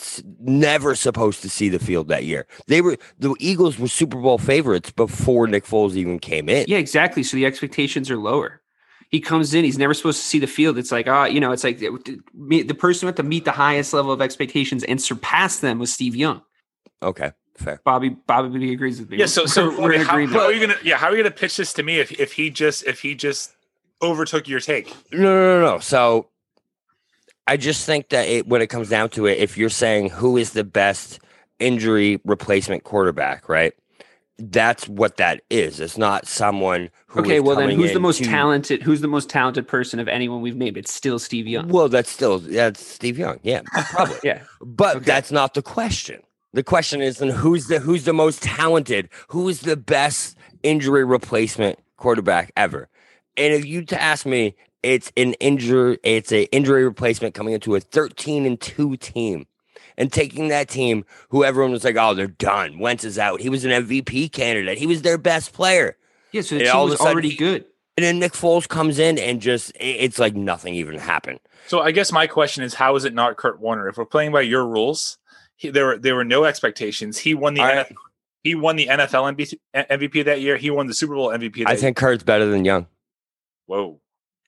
S4: Never supposed to see the field that year. They were the Eagles were Super Bowl favorites before Nick Foles even came in.
S5: Yeah, exactly. So the expectations are lower. He comes in, he's never supposed to see the field. It's like, ah, you know, it's like the, the person who had to meet the highest level of expectations and surpass them was Steve Young.
S4: Okay, fair.
S5: Bobby Bobby agrees with me.
S3: Yeah. So so
S5: we're, we're in
S3: how,
S5: agreement.
S3: how are you gonna yeah How are you gonna pitch this to me if if he just if he just overtook your take?
S4: No, no, no, no. So I just think that it, when it comes down to it, if you're saying who is the best injury replacement quarterback, right? That's what that is. It's not someone who.
S5: okay,
S4: is
S5: well then, who's the most
S4: to-
S5: talented? Who's the most talented person of anyone we've named? It's still Steve Young.
S4: Well, that's still that's Steve Young. Yeah, probably.
S5: Yeah,
S4: But
S5: Okay.
S4: that's not the question. The question is then who's the who's the most talented? Who is the best injury replacement quarterback ever? And if you to ask me, it's an injury it's a injury replacement coming into a 13 and 2 team. And taking that team, who everyone was like, oh, they're done. Wentz is out. He was an MVP candidate. He was their best player.
S5: Yeah, so the
S4: And
S5: team
S4: all
S5: was already
S4: he-
S5: good.
S4: And then Nick Foles comes in and just it's like nothing even happened.
S3: So I guess my question is, how is it not Kurt Warner? If we're playing by your rules, he, there were there were no expectations. He won the
S4: All right.
S3: NFL, he won the NFL MVP, MVP that year. He won the Super Bowl MVP. That
S4: I think Kurt's better than Young.
S3: Whoa.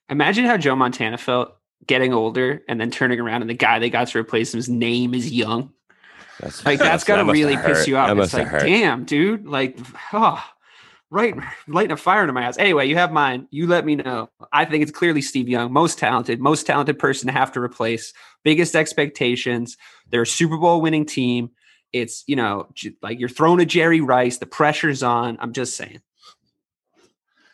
S5: Imagine how Joe Montana felt getting older and then turning around and the guy they got to replace him's name is Young.
S4: That's
S5: Like that's got to
S4: that
S5: really piss you off. It's like,
S4: hurt.
S5: damn, dude. Like, oh, right, lighting a fire into my ass. Anyway, you have mine. You let me know. I think it's clearly Steve Young, most talented, most talented person to have to replace. Biggest expectations. They're a Super Bowl winning team. It's you know like you're throwing a Jerry Rice. The pressure's on. I'm just saying.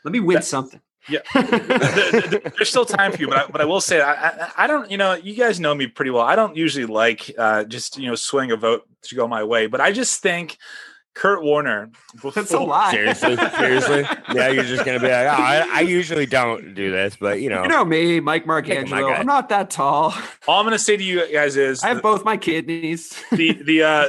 S5: Let me win something.
S3: Yeah, The- the- the- there's still time for you, but I, but I will say I, I I don't you know you guys know me pretty well. I don't usually like uh, just you know swing a vote to go my way, but I just think Kurt Warner.
S5: That's a
S3: before-
S5: lie.
S4: Seriously, seriously. Yeah, you're just gonna be like, oh, I, I usually don't do this, but you know,
S5: You know me, Mike Marcangelo. I'm not that tall.
S3: All I'm going to say to you guys is
S5: I have both my kidneys.
S3: the the uh,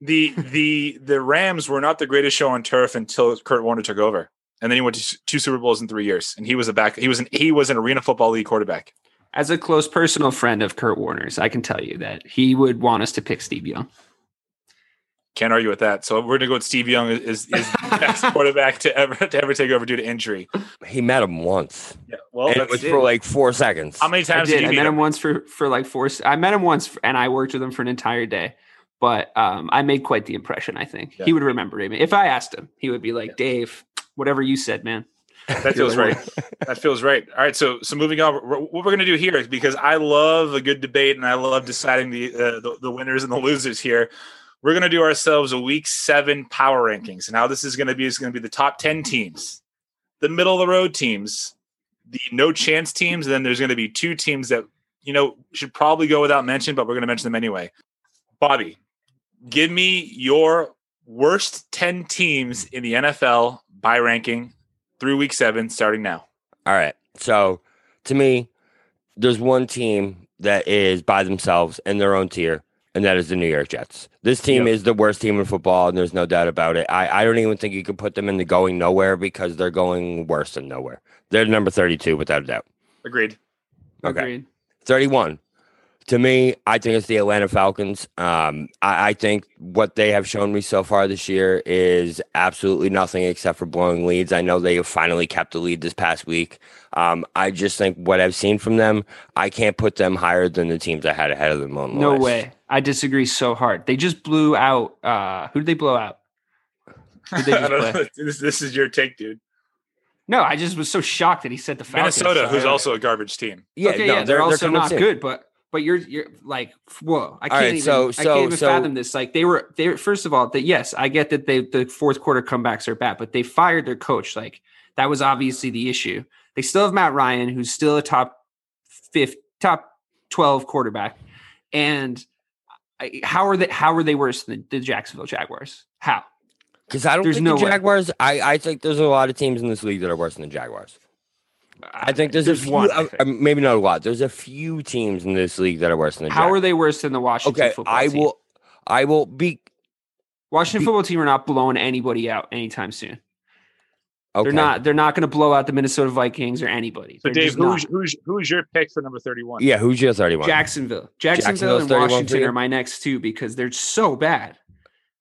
S3: the the the Rams were not the greatest show on turf until Kurt Warner took over, and then he went to two Super Bowls in three years, and he was a back. He was an he was an Arena Football League quarterback.
S5: As a close personal friend of Kurt Warner's, I can tell you that he would want us to pick Steve Young.
S3: Can't argue with that. So we're gonna go with Steve Young is is the best quarterback to ever to ever take over due to injury.
S4: he met him once,
S3: Yeah. Well,
S4: and it was
S3: it.
S4: for like four seconds.
S3: how many
S5: I
S3: times
S5: did.
S3: did you
S5: I
S3: meet
S5: met
S3: him?
S5: him once for for like four. s- I met him once, f- and I worked with him for an entire day. But um, I made quite the impression. I think
S3: Yeah.
S5: he would remember me if I asked him. He would be like, "Dave, whatever you said, man."
S3: That feels right. That feels right. All right. So so moving on. What we're gonna do here is because I love a good debate and I love deciding the uh, the, the winners and the losers here. We're gonna do ourselves a week seven power rankings, and how this is gonna be is gonna be the top ten teams, the middle of the road teams, the no chance teams, and then there's gonna be two teams that you know should probably go without mention, but we're gonna mention them anyway. Bobby, give me your worst ten teams in the NFL by ranking through week seven, starting now.
S4: All right. So to me, there's one team that is by themselves in their own tier, and that is the New York Jets. This team
S3: Yep.
S4: is the worst team in football, and there's no doubt about it. I, I don't even think you could put them in the going nowhere because they're going worse than nowhere. They're number 32 without a doubt.
S3: Agreed.
S4: Okay.
S5: Agreed.
S4: 31. To me, I think it's the Atlanta Falcons. Um, I, I think what they have shown me so far this year is absolutely nothing except for blowing leads. I know they have finally kept the lead this past week. Um, I just think what I've seen from them, I can't put them higher than the teams I had ahead of them on the list.
S5: No
S4: list.
S5: way. I disagree so hard. They just blew out. uh Who did they blow out? Who'd they just play?
S3: This, this is your take, dude.
S5: No, I just was so shocked that he said the Falcons.
S3: Minnesota,
S5: so
S3: who's also a garbage team.
S4: Yeah,
S5: okay,
S4: no,
S5: yeah, they're, also
S4: coming
S5: not
S4: soon.
S5: good, but but you're you're like whoa, I can't
S4: right,
S5: even
S4: so-
S5: I can't even
S4: so-
S5: fathom this. Like they were they were- first of all that yes, I get that they the fourth quarter comebacks are bad, but they fired their coach. Like that was obviously the issue. They still have Matt Ryan, who's still a top fifth, top twelve quarterback, and I- how are they how are they worse than the Jacksonville Jaguars? How?
S4: Because I don't
S5: There's
S4: think
S5: no
S4: the
S5: way.
S4: Jaguars, I, I think there's a lot of teams in this league that are worse than the Jaguars. I think there's, a few,
S5: one.
S4: Uh, maybe not a lot. There's a few teams in this league that are worse than the
S5: How
S4: Jaguars.
S5: are they worse than the Washington
S4: Okay,
S5: football
S4: I
S5: team?
S4: will. I will be.
S5: Washington
S4: be-
S5: football team are not blowing anybody out anytime soon.
S4: Okay.
S5: They're not. They're not going to blow out the Minnesota Vikings or anybody.
S3: So,
S5: They're
S3: Dave, who's, who's who's your pick for number thirty-one?
S4: Yeah, who's your thirty-one?
S5: Jacksonville, Jacksonville, and Washington are my next two because they're so bad.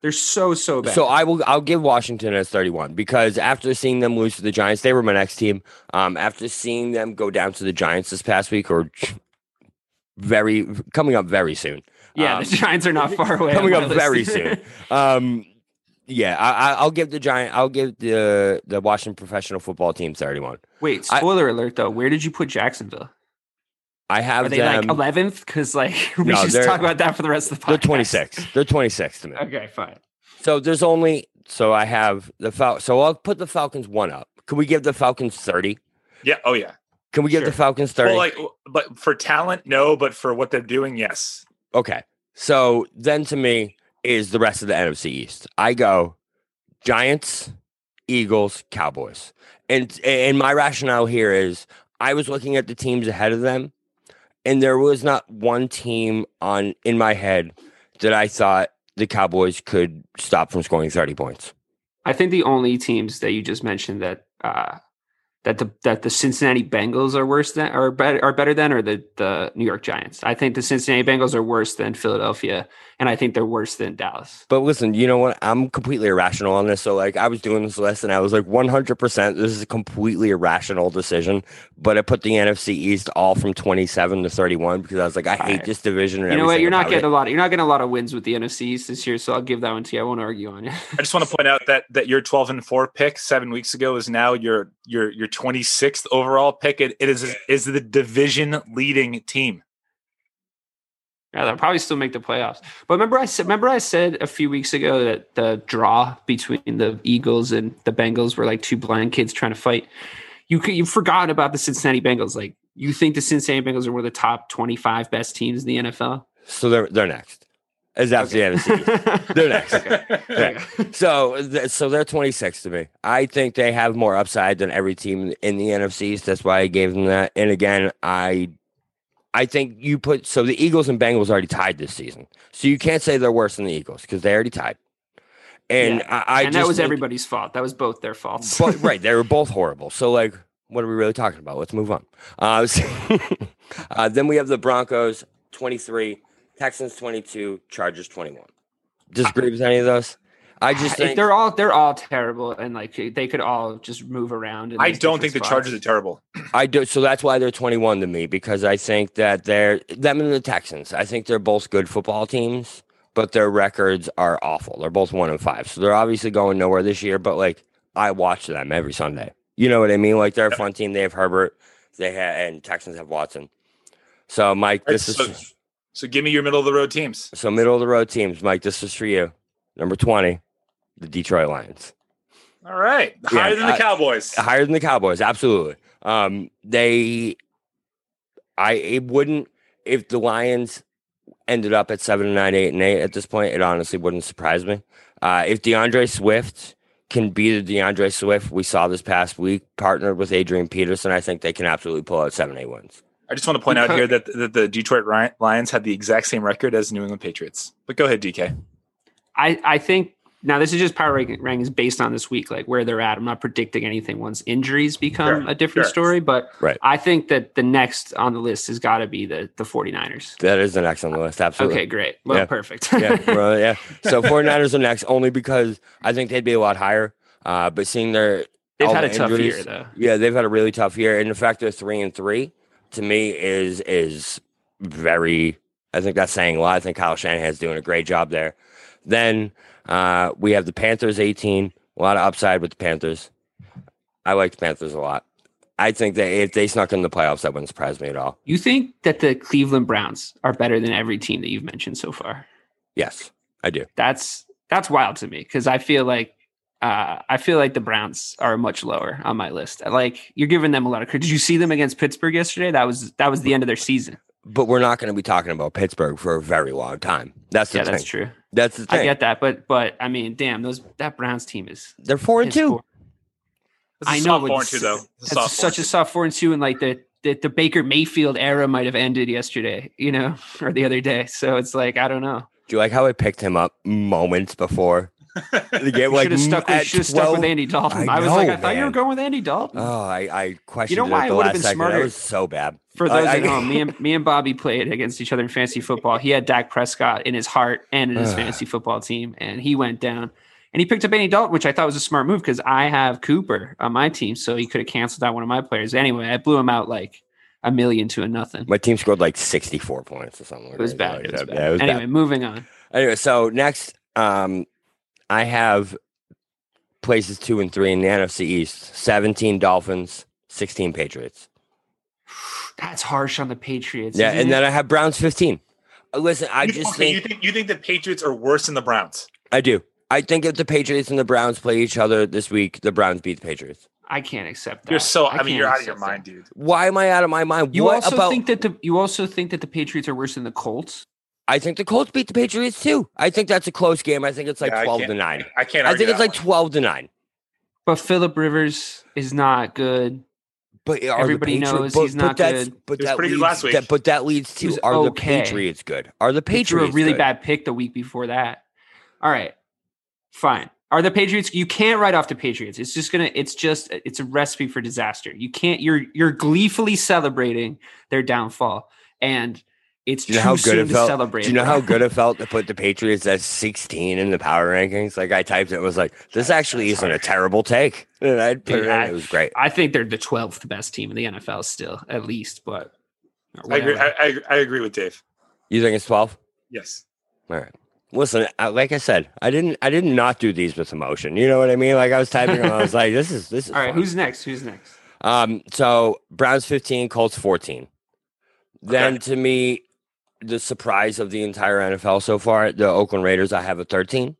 S5: They're so so bad.
S4: So I will. I'll give Washington as thirty-one because after seeing them lose to the Giants, they were my next team. Um, after seeing them go down to the Giants this past week, or very coming up very soon.
S5: yeah,
S4: um,
S5: the Giants are not far away.
S4: coming up very soon. Um, yeah, I, I, I'll give the Giant. I'll give the the Washington professional football team thirty-one.
S5: Wait,
S4: I-
S5: spoiler alert though. Where did you put Jacksonville?
S4: I have
S5: Are they
S4: them.
S5: like eleventh? Because like we
S4: No,
S5: should just talk about that for the rest of the podcast.
S4: they're twenty-six. They're twenty-six to me.
S5: Okay, fine.
S4: So there's only so I have the Fal. So I'll put the Falcons one up. Can we give the Falcons thirty?
S3: Yeah. Oh yeah.
S4: Can we give
S5: Sure.
S4: the Falcons thirty?
S3: Well, like, but for talent, no. But for what they're doing, yes.
S4: okay. So then to me is the rest of the NFC East. I go Giants, Eagles, Cowboys. And and my rationale here is I was looking at the teams ahead of them and there was not one team on in my head that I thought the Cowboys could stop from scoring 30 points.
S5: I think the only teams that you just mentioned that uh, that the that the Cincinnati Bengals are worse than or better are better than or the the New York Giants. I think the Cincinnati Bengals are worse than Philadelphia, and I think they're worse than Dallas.
S4: But listen, you know what? I'm completely irrational on this. So like I was doing this list and I was like 100% this is a completely irrational decision, but I put the NFC East all from 27 to 31 because I was like I hate
S5: right.
S4: this division and
S5: You know what? You're not getting
S4: it.
S5: a lot. Of, You're not getting a lot of wins with the NFC East this year, so I'll give that one to you. I won't argue on it.
S3: I just want to point out that that your 12 and 4 pick 7 weeks ago is now your your your 26th overall pick. It, it is is the division leading team.
S5: Yeah, they'll probably still make the playoffs. But remember, I said remember I said a few weeks ago that the draw between the Eagles and the Bengals were like two blind kids trying to fight. You could, you forgot about the Cincinnati Bengals. Like you think the Cincinnati Bengals are one of the top twenty five best teams in the NFL?
S4: So they're they're next. Is that's the NFC. They're next.
S5: Okay.
S4: So, so they're 26 to me. I think they have more upside than every team in the NFC. East. That's why I gave them that. And again, I, I think you put so the Eagles and Bengals already tied this season. So you can't say they're worse than the Eagles because they already tied. And
S5: Yeah.
S4: I, I
S5: and that was
S4: think-
S5: everybody's fault. That was both their faults.
S4: but right, they were both horrible. So like, what are we really talking about? Let's move on. Uh, so- uh, then we have the Broncos 23, Texans 22, Chargers 21. Disagree ah. with any of those? I just think
S5: they're all they're all terrible, and like they could all just move around.
S3: I don't think
S5: different
S3: the Chargers are terrible.
S4: I do. So that's why they're 21 to me because I think that they're them and the Texans. I think they're both good football teams, but their records are awful. They're both one and five, so they're obviously going nowhere this year. But like, I watch them every Sunday. You know what I mean? Like they're a fun team. They have Herbert. They have and Texans have Watson. So Mike,
S3: Right,
S4: this is
S3: so, give me your middle of the road teams.
S4: so middle of the road teams. Mike, this is for you. Number 20, the Detroit Lions.
S3: All right.
S4: Yeah,
S3: Higher than the Cowboys.
S4: higher than the Cowboys, absolutely. Um, they, I it wouldn't if the Lions ended up at seven and nine, eight and eight at this point. It honestly wouldn't surprise me. Uh, if D'Andre Swift can be the D'Andre Swift we saw this past week, partnered with Adrian Peterson, I think they can absolutely pull out seven, eight wins.
S3: I just want to point out here that, that the Detroit Lions had the exact same record as New England Patriots. But go ahead, DK.
S5: I I think now this is just power rankings based on this week, like where they're at. I'm not predicting anything once injuries become
S3: Sure,
S5: a different
S3: sure.
S5: story, but
S4: Right.
S5: I think that the next on the list has got to be the the 49ers.
S4: That is the next on the list, absolutely.
S5: Okay, great. Well,
S4: Yeah.
S5: perfect.
S4: yeah, bro, yeah. So 49ers are next only because I think they'd be a lot higher. Uh, but seeing their
S5: They've
S4: all
S5: had a
S4: the
S5: tough year though.
S4: Yeah, they've had a really tough year, and the fact they're three and three to me is is very. I think that's saying a lot. I think Kyle Shanahan's doing a great job there. Then uh, we have the Panthers, eighteen. A lot of upside with the Panthers. I like the Panthers a lot. I think that if they snuck in the playoffs, that wouldn't surprise me at all.
S5: You think that the Cleveland Browns are better than every team that you've mentioned so far?
S4: Yes, I do.
S5: That's that's wild to me because I feel like uh, I feel like the Browns are much lower on my list. Like you're giving them a lot of credit. Did you see them against Pittsburgh yesterday? That was that was the end of their season.
S4: But we're not going to be talking about Pittsburgh for a very long time. That's the
S5: yeah,
S4: thing.
S5: that's true.
S4: That's the thing.
S5: I get that, but but I mean, damn, those that Browns team is.
S4: They're four and two.
S5: poor.
S3: It's
S5: know,
S3: soft
S5: but
S3: four and two though. It's a
S5: That's such
S3: and
S5: a soft four and two, and like the, the the Baker Mayfield era might have ended yesterday, you know, or the other day. So it's like I don't know.
S4: Do you like how I picked him up moments before the game?
S5: You
S4: Like
S5: should have stuck with
S4: at
S5: should have stuck with Andy Dalton.
S4: I
S5: I, was like,
S4: know,
S5: I thought you were going with Andy Dalton.
S4: Oh, I, I questioned
S5: know
S4: it
S5: why it
S4: the
S5: would've
S4: last
S5: been
S4: second. That was so bad.
S5: For those
S4: I-
S5: at home, me and me and Bobby played against each other in fantasy football. He had Dak Prescott in his heart and in his fantasy football team, and he went down. And he picked up Andy Dalton, which I thought was a smart move because I have Cooper on my team, so he could have canceled out one of my players. Anyway, I blew him out like a million to a nothing.
S4: My team scored like 64 points or something.
S5: It was bad.
S4: like
S5: It was bad.
S4: Yeah, it was
S5: anyway,
S4: bad.
S5: moving on.
S4: Anyway, so next, um, I have places two and three in the NFC East 17 Dolphins, 16 Patriots.
S5: That's harsh on the Patriots.
S4: Yeah, and
S5: it?
S4: then I have Browns 15. Uh, Listen, I
S3: You-
S4: just
S3: okay,
S4: think
S3: you think you think the Patriots are worse than the Browns.
S4: I do. I think if the Patriots and the Browns play each other this week, the Browns beat the Patriots.
S5: I can't accept that.
S3: You're so. I, mean, you're out of your mind,
S5: that.
S3: dude.
S4: Why am I out of my mind?
S5: You
S4: what
S5: also
S4: about?
S5: think that the you also think that the Patriots are worse than the Colts.
S4: I think the Colts beat the Patriots too. I think that's a close game. I think it's like
S3: Yeah,
S4: twelve to nine.
S3: I can't.
S4: I think it's
S3: that
S4: like
S3: one.
S4: twelve to nine.
S5: But Philip Rivers is not good.
S4: But
S5: Everybody
S4: Patri-
S5: knows
S4: but,
S5: he's not
S4: but that's,
S5: good.
S4: But
S3: He
S4: that
S3: pretty
S4: leads,
S3: last week.
S4: That, but that leads to are
S5: okay.
S4: the Patriots good? Are the
S5: He threw
S4: Patriots
S5: a really
S4: good?
S5: bad pick the week before that. All right, fine. Are the Patriots? You can't write off the Patriots. It's just gonna. It's just. It's a recipe for disaster. You can't. You're you're gleefully celebrating their downfall, and it's
S4: Do you know
S5: too
S4: how good
S5: soon
S4: it
S5: to
S4: felt?
S5: celebrate.
S4: Do you know how good it felt to put the Patriots at 16 in the power rankings? Like I typed it, and was like, this actually isn't a terrible take. And I put
S5: Dude,
S4: it in.
S5: I-
S4: It was great.
S5: I think they're the twelfth best team in the NFL still, at least. But
S3: I agree. I, I, I agree with Dave.
S4: You think it's 12?
S3: Yes.
S4: All right. Listen, I, like I said, I didn't, I did not not do these with emotion. You know what I mean? Like I was typing, and I was like, this is, this is.
S5: All right,
S4: fun.
S5: who's next? Who's next?
S4: Um, so Browns 15, Colts 14. Then to me, the surprise of the entire NFL so far, the Oakland Raiders, I have a 13.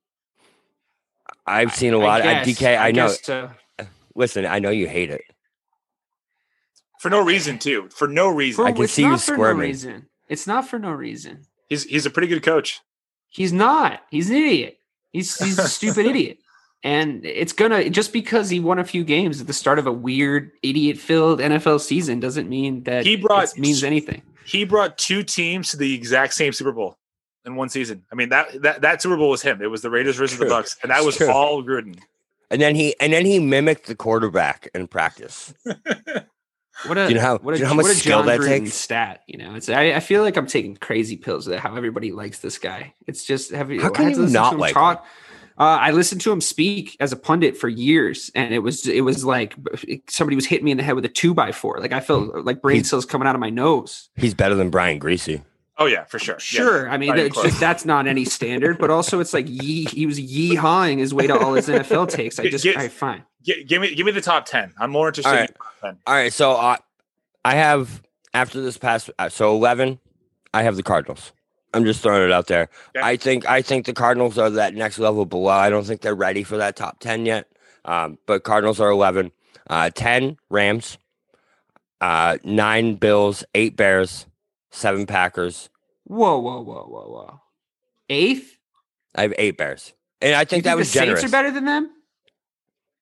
S4: I've seen a lot of
S5: guess-
S4: DK. I, know.
S5: guess, uh,
S4: Listen, I know you hate it.
S3: For no reason, too. For no reason.
S4: I can
S5: it's
S4: see you
S5: not for no
S4: squirming.
S5: reason. It's not for no reason.
S3: He's he's a pretty good coach.
S5: He's not. He's an idiot. He's he's a stupid idiot. And it's gonna just because he won a few games at the start of a weird idiot-filled NFL season doesn't mean that
S3: He brought-
S5: means anything.
S3: He brought two teams to the exact same Super Bowl in one season. I mean that that, that Super Bowl was him. It was the Raiders versus the Bucks, and that was
S4: True.
S3: all Gruden.
S4: And then he and then he mimicked the quarterback in practice.
S5: What a
S4: Do you know how-
S5: what a,
S4: you know how much
S5: what a
S4: skill
S5: John
S4: that
S5: Gruden
S4: takes?
S5: stat. You know, it's I, I feel like I'm taking crazy pills That how everybody likes this guy. It's just have you
S4: How can
S5: I
S4: you not
S5: him
S4: like him?
S5: Talk. Uh, I listened to him speak as a pundit for years, and it was it was like somebody was hitting me in the head with a two by four. Like I felt like brain
S4: He's-
S5: cells coming out of my nose.
S4: He's better than Brian Griese.
S3: Oh yeah, for sure. Yeah.
S5: Sure, I mean
S3: Not
S5: that's, just, that's not any standard, but also it's like yee, he was yeehawing his way to all his NFL takes. I just
S3: get-
S5: all right, fine.
S3: Gi- give me give me the top ten. I'm more interested
S4: All
S3: in
S4: right.
S3: the top ten.
S4: All right, so uh, I have after this past uh, so 11, I have the Cardinals. I'm just throwing it out there.
S3: Okay.
S4: I think I think the Cardinals are that next level below. I don't think they're ready for that top 10 yet. Um, but Cardinals are 11. Uh, 10 Rams, uh, 9 Bills, 8 Bears, 7 Packers.
S5: Whoa, whoa, whoa, whoa, whoa. Eighth?
S4: I have 8 Bears. And I
S5: You
S4: think that was
S5: the
S4: generous.
S5: Saints are better than them.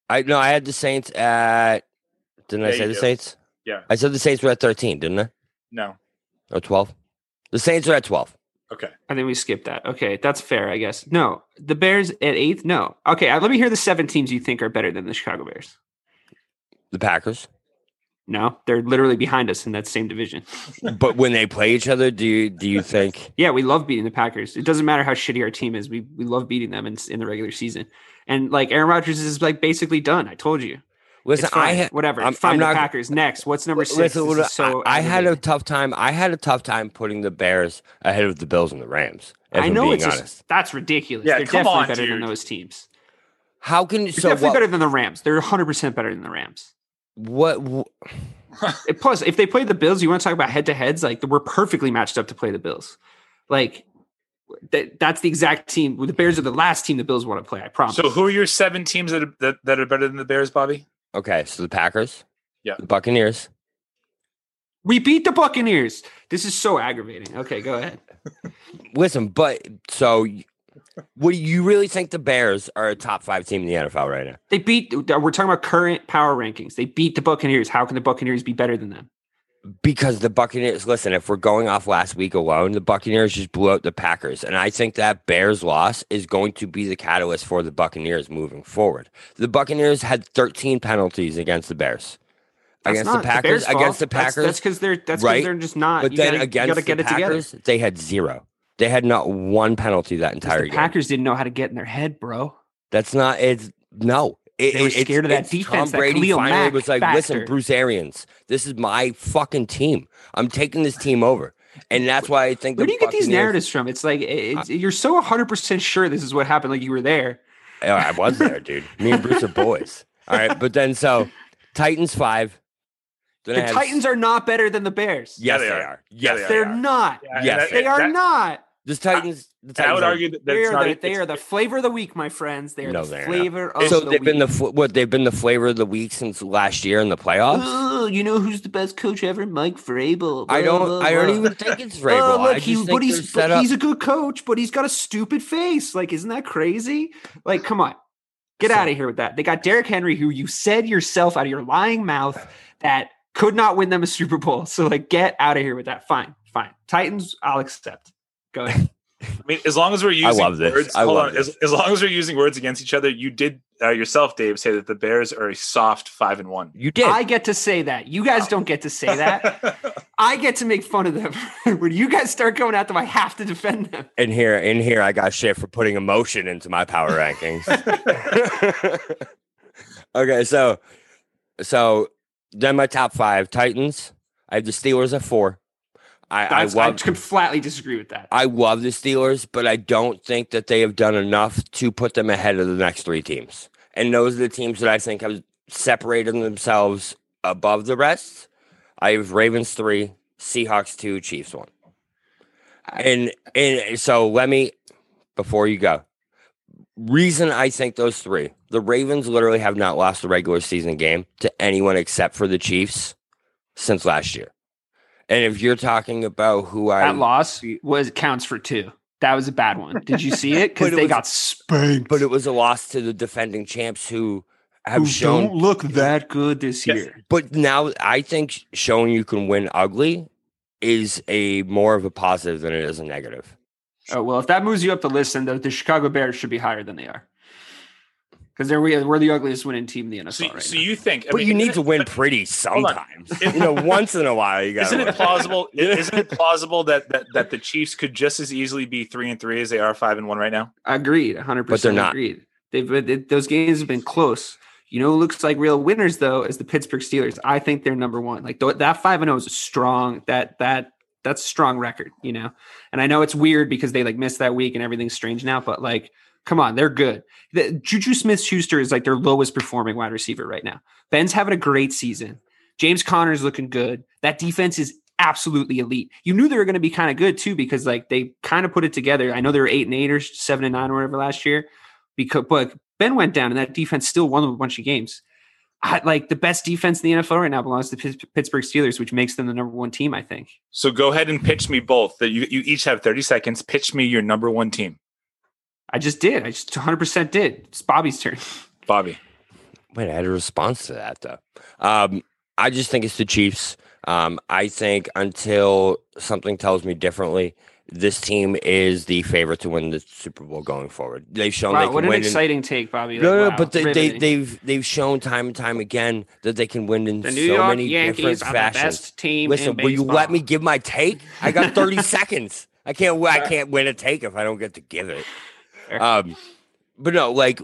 S4: I no, I had the Saints at Didn't I say the
S3: do.
S4: Saints?
S3: Yeah.
S4: I said the Saints were at 13, didn't I?
S3: No.
S4: Or 12? The Saints are at 12.
S3: Okay.
S5: I think we skipped that. Okay, that's fair, I guess. No, the Bears at eighth. No. Okay, uh, let me hear the seven teams you think are better than the Chicago Bears.
S4: The Packers.
S5: No, they're literally behind us in that same division.
S4: but when they play each other, do you do you think
S5: Yeah, we love beating the Packers. It doesn't matter how shitty our team is. We we love beating them in, in the regular season. And like Aaron Rodgers is like basically done. I told you.
S4: Listen,
S5: It's fine.
S4: I ha-
S5: whatever.
S4: I'm-
S5: fine.
S4: I'm
S5: the
S4: not-
S5: Packers next. What's number six?
S4: Listen,
S5: This so
S4: I, I had a tough time. I had a tough time putting the Bears ahead of the Bills and the Rams. If
S5: I
S4: I'm
S5: know
S4: being
S5: it's
S4: honest.
S5: just that's ridiculous.
S3: Yeah,
S5: They're
S3: come
S5: definitely
S3: on,
S5: better than
S3: dude.
S5: those teams.
S4: How can
S5: They're
S4: so
S5: definitely
S4: what,
S5: better than the Rams. They're 100 percent better than the Rams.
S4: what wh-
S5: And Plus, if they play the Bills, you want to talk about head to heads? Like we're perfectly matched up to play the Bills. Like that, that's the exact team. The Bears are the last team the Bills want to play. I promise.
S3: So who are your seven teams that are, that, that are better than the Bears, Bobby?
S4: Okay, so the Packers,
S3: Yeah.
S4: the Buccaneers,
S5: we beat the Buccaneers. This is so aggravating. Okay, go ahead.
S4: Listen, but so what do you really think the Bears are a top five team in the NFL right now?
S5: They beat. We're talking about current power rankings. They beat the Buccaneers. How can the Buccaneers be better than them?
S4: Because the Buccaneers, listen, if we're going off last week alone, the Buccaneers just blew out the Packers. And I think that Bears loss is going to be the catalyst for the Buccaneers moving forward. The Buccaneers had 13 penalties against the Bears.
S5: That's
S4: against the Packers,
S5: fault.
S4: against the Packers,
S5: That's because they're that's
S4: right?
S5: they're just not.
S4: but
S5: you
S4: then
S5: gotta,
S4: against
S5: you gotta
S4: the
S5: get it together.
S4: Packers, they had zero. They had not one penalty that entire
S5: The
S4: game.
S5: Packers didn't know how to get in their head, bro.
S4: That's not it's no. It,
S5: They were
S4: it- it's-
S5: scared of that
S4: it's
S5: defense,
S4: Tom
S5: that
S4: Brady
S5: Khalil
S4: finally
S5: Mack
S4: was like,
S5: factor.
S4: "Listen, Bruce Arians, this is my fucking team. I'm taking this team over." And that's why I think
S5: Where
S4: the
S5: do you get these
S4: Buccaneers-
S5: narratives from? It's like it- it's, you're so 100 percent sure this is what happened. Like you were there.
S4: Oh, I was there, dude. Me and Bruce are boys. All right, but then so Titans five. Then I
S5: The
S4: have-
S5: Titans are not better than the Bears.
S4: Yes,
S3: they
S4: they
S3: are.
S4: are.
S3: Yeah,
S4: Yes,
S3: they
S4: they
S5: they're
S4: are.
S5: not.
S3: Yeah,
S4: Yes,
S3: that-
S5: They are
S3: that-
S5: not.
S4: The Titans. The
S3: I would
S4: are-
S3: argue that
S5: they are,
S3: not.
S5: the, they are the flavor of the week, my friends. They are
S4: No,
S5: the
S4: they're not.
S5: flavor of
S4: So
S5: the
S4: they've
S5: week.
S4: been the what? They've been the flavor of the week since last year in the playoffs.
S5: Oh, you know who's the best coach ever? Mike Vrabel.
S4: I don't.
S5: blah,
S4: I don't
S5: blah.
S4: even think it's Vrabel.
S5: Oh, look,
S4: I
S5: he,
S4: just
S5: but he's but he's a good coach, but he's got a stupid face. Like, isn't that crazy? Like, come on, get
S4: So-
S5: out of here with that. They got Derrick Henry, who you said yourself out of your lying mouth that could not win them a Super Bowl. So, like, get out of here with that. Fine, fine. Titans, I'll accept. Go ahead.
S3: I mean, as long as we're using
S4: love this.
S3: words,
S4: I
S3: hold
S4: love
S3: on.
S4: this.
S3: As, as long as we're using words against each other, you did uh, yourself, Dave, say that the Bears are a soft five and one.
S4: You did.
S5: I get to say that. You guys don't get to say that. I get to make fun of them. when you guys start going at them, I have to defend them.
S4: And here, in here, I got shit for putting emotion into my power rankings. okay, so, so then my top five Titans. I have the Steelers at four. I, I
S5: That's, I, can flatly disagree with that.
S4: I love the Steelers, but I don't think that they have done enough to put them ahead of the next three teams. And those are the teams that I think have separated themselves above the rest. I have Ravens three, Seahawks two, Chiefs one. And and so let me before you go. Reason I think those three. The Ravens literally have not lost a regular season game to anyone except for the Chiefs since last year. And if you're talking about who I
S5: that loss was counts for two. That was a bad one. Did you see it? Because they
S4: was-
S5: got spanked.
S4: but it was a loss to the defending champs who have
S5: Who
S4: shown
S5: don't look that good this
S3: Yes.
S5: year.
S4: but now I think showing you can win ugly is a more of a positive than it is a negative.
S5: Oh well, if that moves you up the list, then the, the Chicago Bears should be higher than they are. Because they're we, we're the ugliest winning team in the NFL
S3: So,
S5: right
S3: so
S5: now.
S3: you think? I
S4: But
S3: mean,
S4: you need
S3: isn't
S4: to win
S3: but
S4: pretty
S3: on.
S4: sometimes. you know, once in a while you got.
S3: Isn't it plausible? isn't it plausible that, that that the Chiefs could just as easily be three and three as they are five and one right now?
S5: Agreed, 100. percent.
S4: But they're not.
S5: Agreed. They've been, those games have been close. You know, who looks like real winners though is the Pittsburgh Steelers. I think they're number one. Like th- that five and zero is a strong. That that that's a strong record. You know, and I know it's weird because they like missed that week and everything's strange now. But like, come on, they're good. The, Juju Smith Schuster is like their lowest performing wide receiver right now. Ben's having a great season. James Conner is looking good. That defense is absolutely elite. You knew they were going to be kind of good too because like they kind of put it together. I know they were eight and eight or seven and nine or whatever last year. Because but Ben went down and that defense still won a bunch of games. I, like the best defense in the NFL right now belongs to Pitts- Pittsburgh Steelers, which makes them the number one team. I think.
S3: So go ahead and pitch me both. That you, you each have thirty seconds. Pitch me your number one team,
S5: I just did. I just 100 percent did. It's Bobby's turn.
S3: Bobby.
S4: Wait, I had a response to that though. Um, I just think it's the Chiefs. Um, I think until something tells me differently, this team is the favorite to win the Super Bowl going forward. They've shown they
S5: Wow,
S4: can
S5: what an
S4: win. in-
S5: exciting take, Bobby.
S4: no,
S5: Like,
S4: no,
S5: wow,
S4: but they, they,
S5: riveting.
S4: they've they've shown time and time again that they can win in
S5: the
S4: so
S5: New York
S4: many
S5: Yankees
S4: different
S5: are the
S4: fashions.
S5: best team.
S4: Listen,
S5: in
S4: will you let me give my take? I got 30 seconds. I can't I can't win a take if I don't get to give it. Um but no, like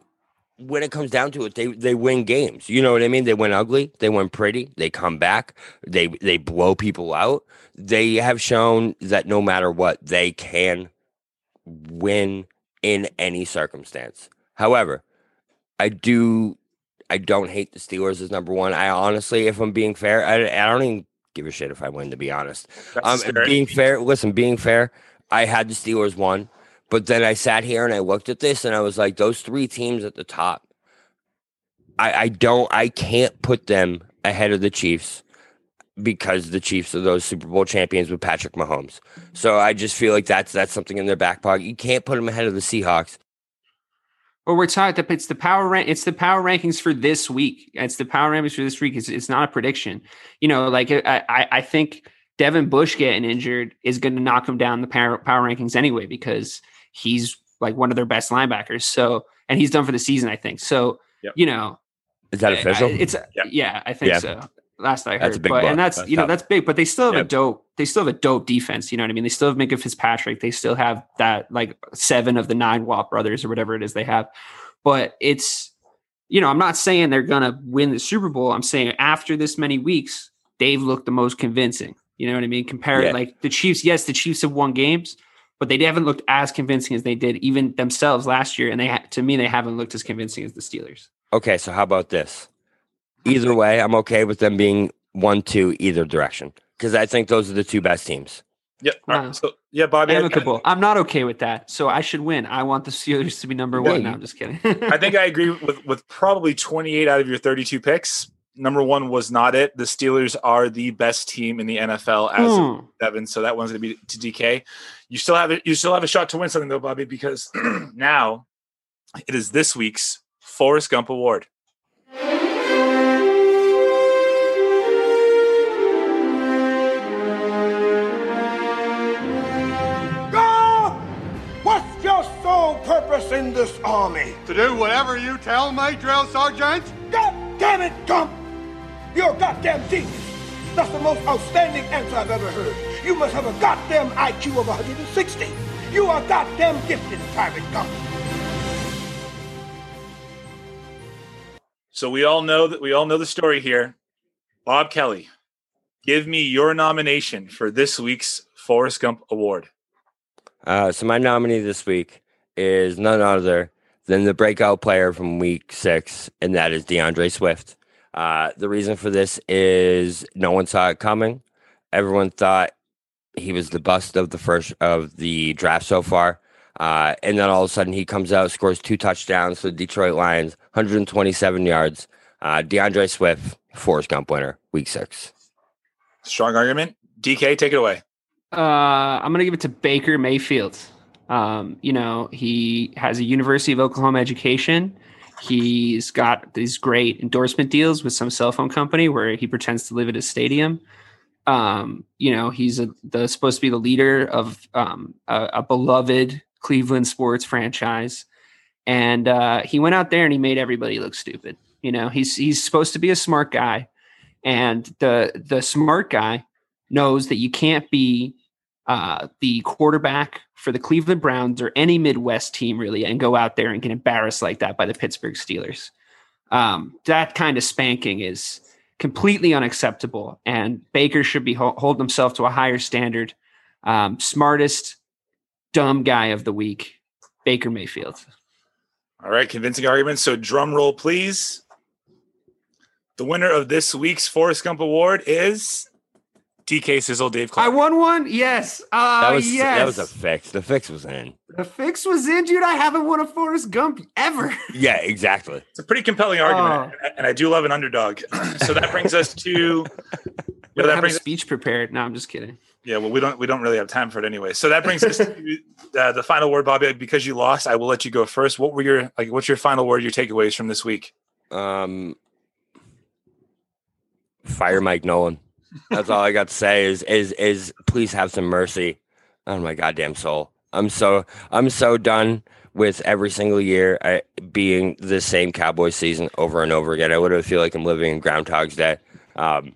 S4: when it comes down to it, they they win games. You know what I mean? They win ugly, they win pretty, they come back, they they blow people out. They have shown that no matter what, they can win in any circumstance. However, I do I don't hate the Steelers as number one. I honestly, if I'm being fair, I, I don't even give a shit if I win. To be honest,
S3: That's
S4: um, being fair. Listen, being fair, I had the Steelers one, but then I sat here and I looked at this and I was like, those three teams at the top. I, I don't, I can't put them ahead of the Chiefs because the Chiefs are those Super Bowl champions with Patrick Mahomes. So I just feel like that's that's something in their back pocket. You can't put them ahead of the Seahawks.
S5: Well, we're talking. It's the power rank. It's the power rankings for this week. It's the power rankings for this week. It's, it's not a prediction. You know, like I, I, I think Devin Bush getting injured is going to knock him down the power, power rankings anyway because he's like one of their best linebackers. So, and he's done for the season, I think. So,
S3: Yep.
S5: you know,
S4: Is that official?
S5: I- it's uh,
S3: Yeah.
S5: yeah, I think
S4: Yeah.
S5: so. Last I heard,
S4: That's a big
S5: but,
S4: blow.
S5: and that's,
S4: That's
S5: you know
S4: tough.
S5: that's big. But they still have
S4: Yep.
S5: a dope. They still have a dope defense. You know what I mean? They still have Minkah Fitzpatrick. They still have that like seven of the nine Watt brothers or whatever it is they have. But it's you know I'm not saying they're gonna win the Super Bowl. I'm saying after this many weeks, they've looked the most convincing. You know what I mean? Compare
S4: Yeah.
S5: like the Chiefs. Yes, the Chiefs have won games, but they haven't looked as convincing as they did even themselves last year. And they to me they haven't looked as convincing as the Steelers.
S4: Okay, so how about this? Either way, I'm okay with them being one, two, either direction because I think those are the two best teams.
S3: Yeah. All
S5: Wow.
S3: right. So yeah, Bobby. I,
S5: amicable. I'm not okay with that, so I should win. I want the Steelers to be number
S4: No,
S5: one. No, I'm just kidding.
S3: I think I agree with with probably 28 out of your 32 picks. Number one was not it. The Steelers are the best team in the NFL as of
S5: Hmm.
S3: seven, so that one's going to be to DK. You still have it. You still have a shot to win something though, Bobby, because now it is this week's Forrest Gump Award.
S6: else in this army?
S7: To do whatever you tell me, drill sergeant?
S6: God damn it, Gump! You're a goddamn genius. That's the most outstanding answer I've ever heard. You must have a goddamn IQ of 160. You are goddamn gifted, Private Gump.
S3: So we all know that we all know the story here. Bob Kelly, give me your nomination for this week's Forrest Gump Award.
S4: Uh, so my nominee this week is none other than the breakout player from week six, and that is D'Andre Swift. Uh, the reason for this is no one saw it coming. Everyone thought he was the bust of the first of the draft so far. Uh, and then all of a sudden he comes out, scores two touchdowns for the Detroit Lions, 127 yards. Uh, D'Andre Swift, Forrest Gump winner, week six.
S3: Strong argument. DK, take it away.
S5: Uh, I'm going to give it to Baker Mayfield. Um, you know, he has a University of Oklahoma education. He's got these great endorsement deals with some cell phone company where he pretends to live at a stadium. Um, you know, he's a, the supposed to be the leader of um, a, a beloved Cleveland sports franchise, and uh, he went out there and he made everybody look stupid. You know, he's he's supposed to be a smart guy, and the the smart guy knows that you can't be uh, the quarterback for the Cleveland Browns or any Midwest team really and go out there and get embarrassed like that by the Pittsburgh Steelers. Um, that kind of spanking is completely unacceptable, and Baker should be ho- hold himself to a higher standard. Um, smartest dumb guy of the week, Baker Mayfield.
S3: All right, convincing argument. So drum roll, please. The winner of this week's Forrest Gump Award is DK Sizzle Dave Clark.
S5: I won one. Yes. Uh,
S4: That was
S5: yes.
S4: that was a fix. The fix was in.
S5: the fix was in, dude. I haven't won a Forrest Gump ever.
S4: Yeah, exactly.
S3: It's a pretty compelling argument,
S5: Oh.
S3: and I do love an underdog. so that brings us to.
S5: I
S3: that
S5: have a
S3: brings
S5: speech prepared. No, I'm just kidding.
S3: Yeah, well, we don't we don't really have time for it anyway. So that brings us to uh, the final word, Bobby. Because you lost, I will let you go first. What were your like? What's your final word? Your takeaways from this week?
S4: Um, fire Mike Nolan. That's all I got to say. Is is is please have some mercy on my goddamn soul. I'm so I'm so done with every single year I, being the same Cowboys season over and over again. I literally feel like I'm living in Groundhog's Day. Um,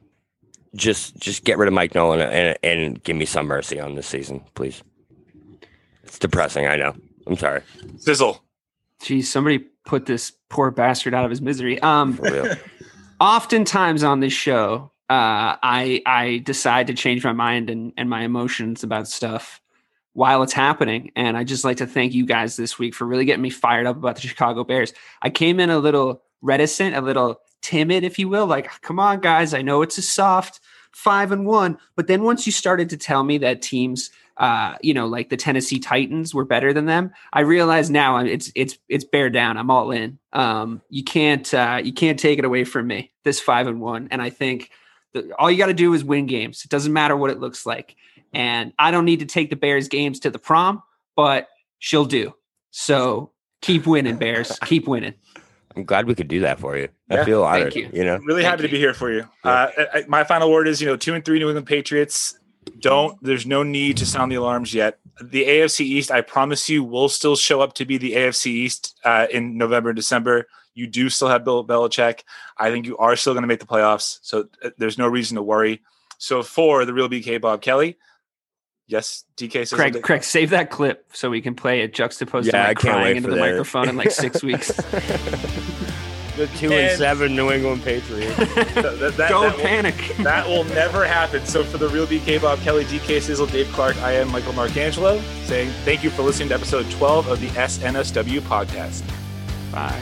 S4: just just get rid of Mike Nolan and and give me some mercy on this season, please. It's depressing. I know. I'm sorry.
S3: Sizzle.
S5: Geez, somebody put this poor bastard out of his misery. Um,
S4: For real.
S5: oftentimes on this show, uh, I I decide to change my mind and, and my emotions about stuff while it's happening. And I just like to thank you guys this week for really getting me fired up about the Chicago Bears. I came in a little reticent, a little timid, if you will. Like, come on, guys, I know it's a soft five and one, but then once you started to tell me that teams uh, you know, like the Tennessee Titans were better than them. I realize now it's it's it's bear down. I'm all in. Um, you can't uh, you can't take it away from me. This five and one, and I think that all you got to do is win games. It doesn't matter what it looks like. And I don't need to take the Bears games to the prom, but she'll do. So keep winning, Bears. keep winning.
S4: I'm glad we could do that for you.
S3: Yeah,
S4: I feel
S5: thank
S4: honored.
S5: you.
S4: You know.
S3: I'm really
S5: Thank
S3: happy to be here for you. Uh, I, I- my final word is, you know, two and three New England Patriots. Don't. There's no need to sound the alarms yet. The AFC East, I promise you, will still show up to be the AFC East uh, in November and December. You do still have Bill Belichick. I think you are still going to make the playoffs. So uh, there's no reason to worry. So for the real BK Bob Kelly, yes, DK says
S5: Craig, Craig, save that clip so we can play it juxtaposed
S4: Yeah,
S5: to
S4: I
S5: like crying into the
S4: that.
S5: microphone in like six weeks.
S4: The two
S3: And-
S4: and seven New England Patriots.
S3: that, that, that,
S5: Don't
S3: that will-
S5: panic.
S3: That will never happen. So for the real BK Bob Kelly, DK Sizzle, Dave Clark, I am Michael Marcangelo saying thank you for listening to episode 12 of the SNSW podcast.
S5: Bye.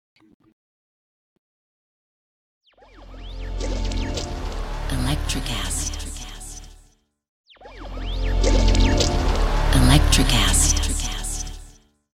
S8: Electricast. Electricast.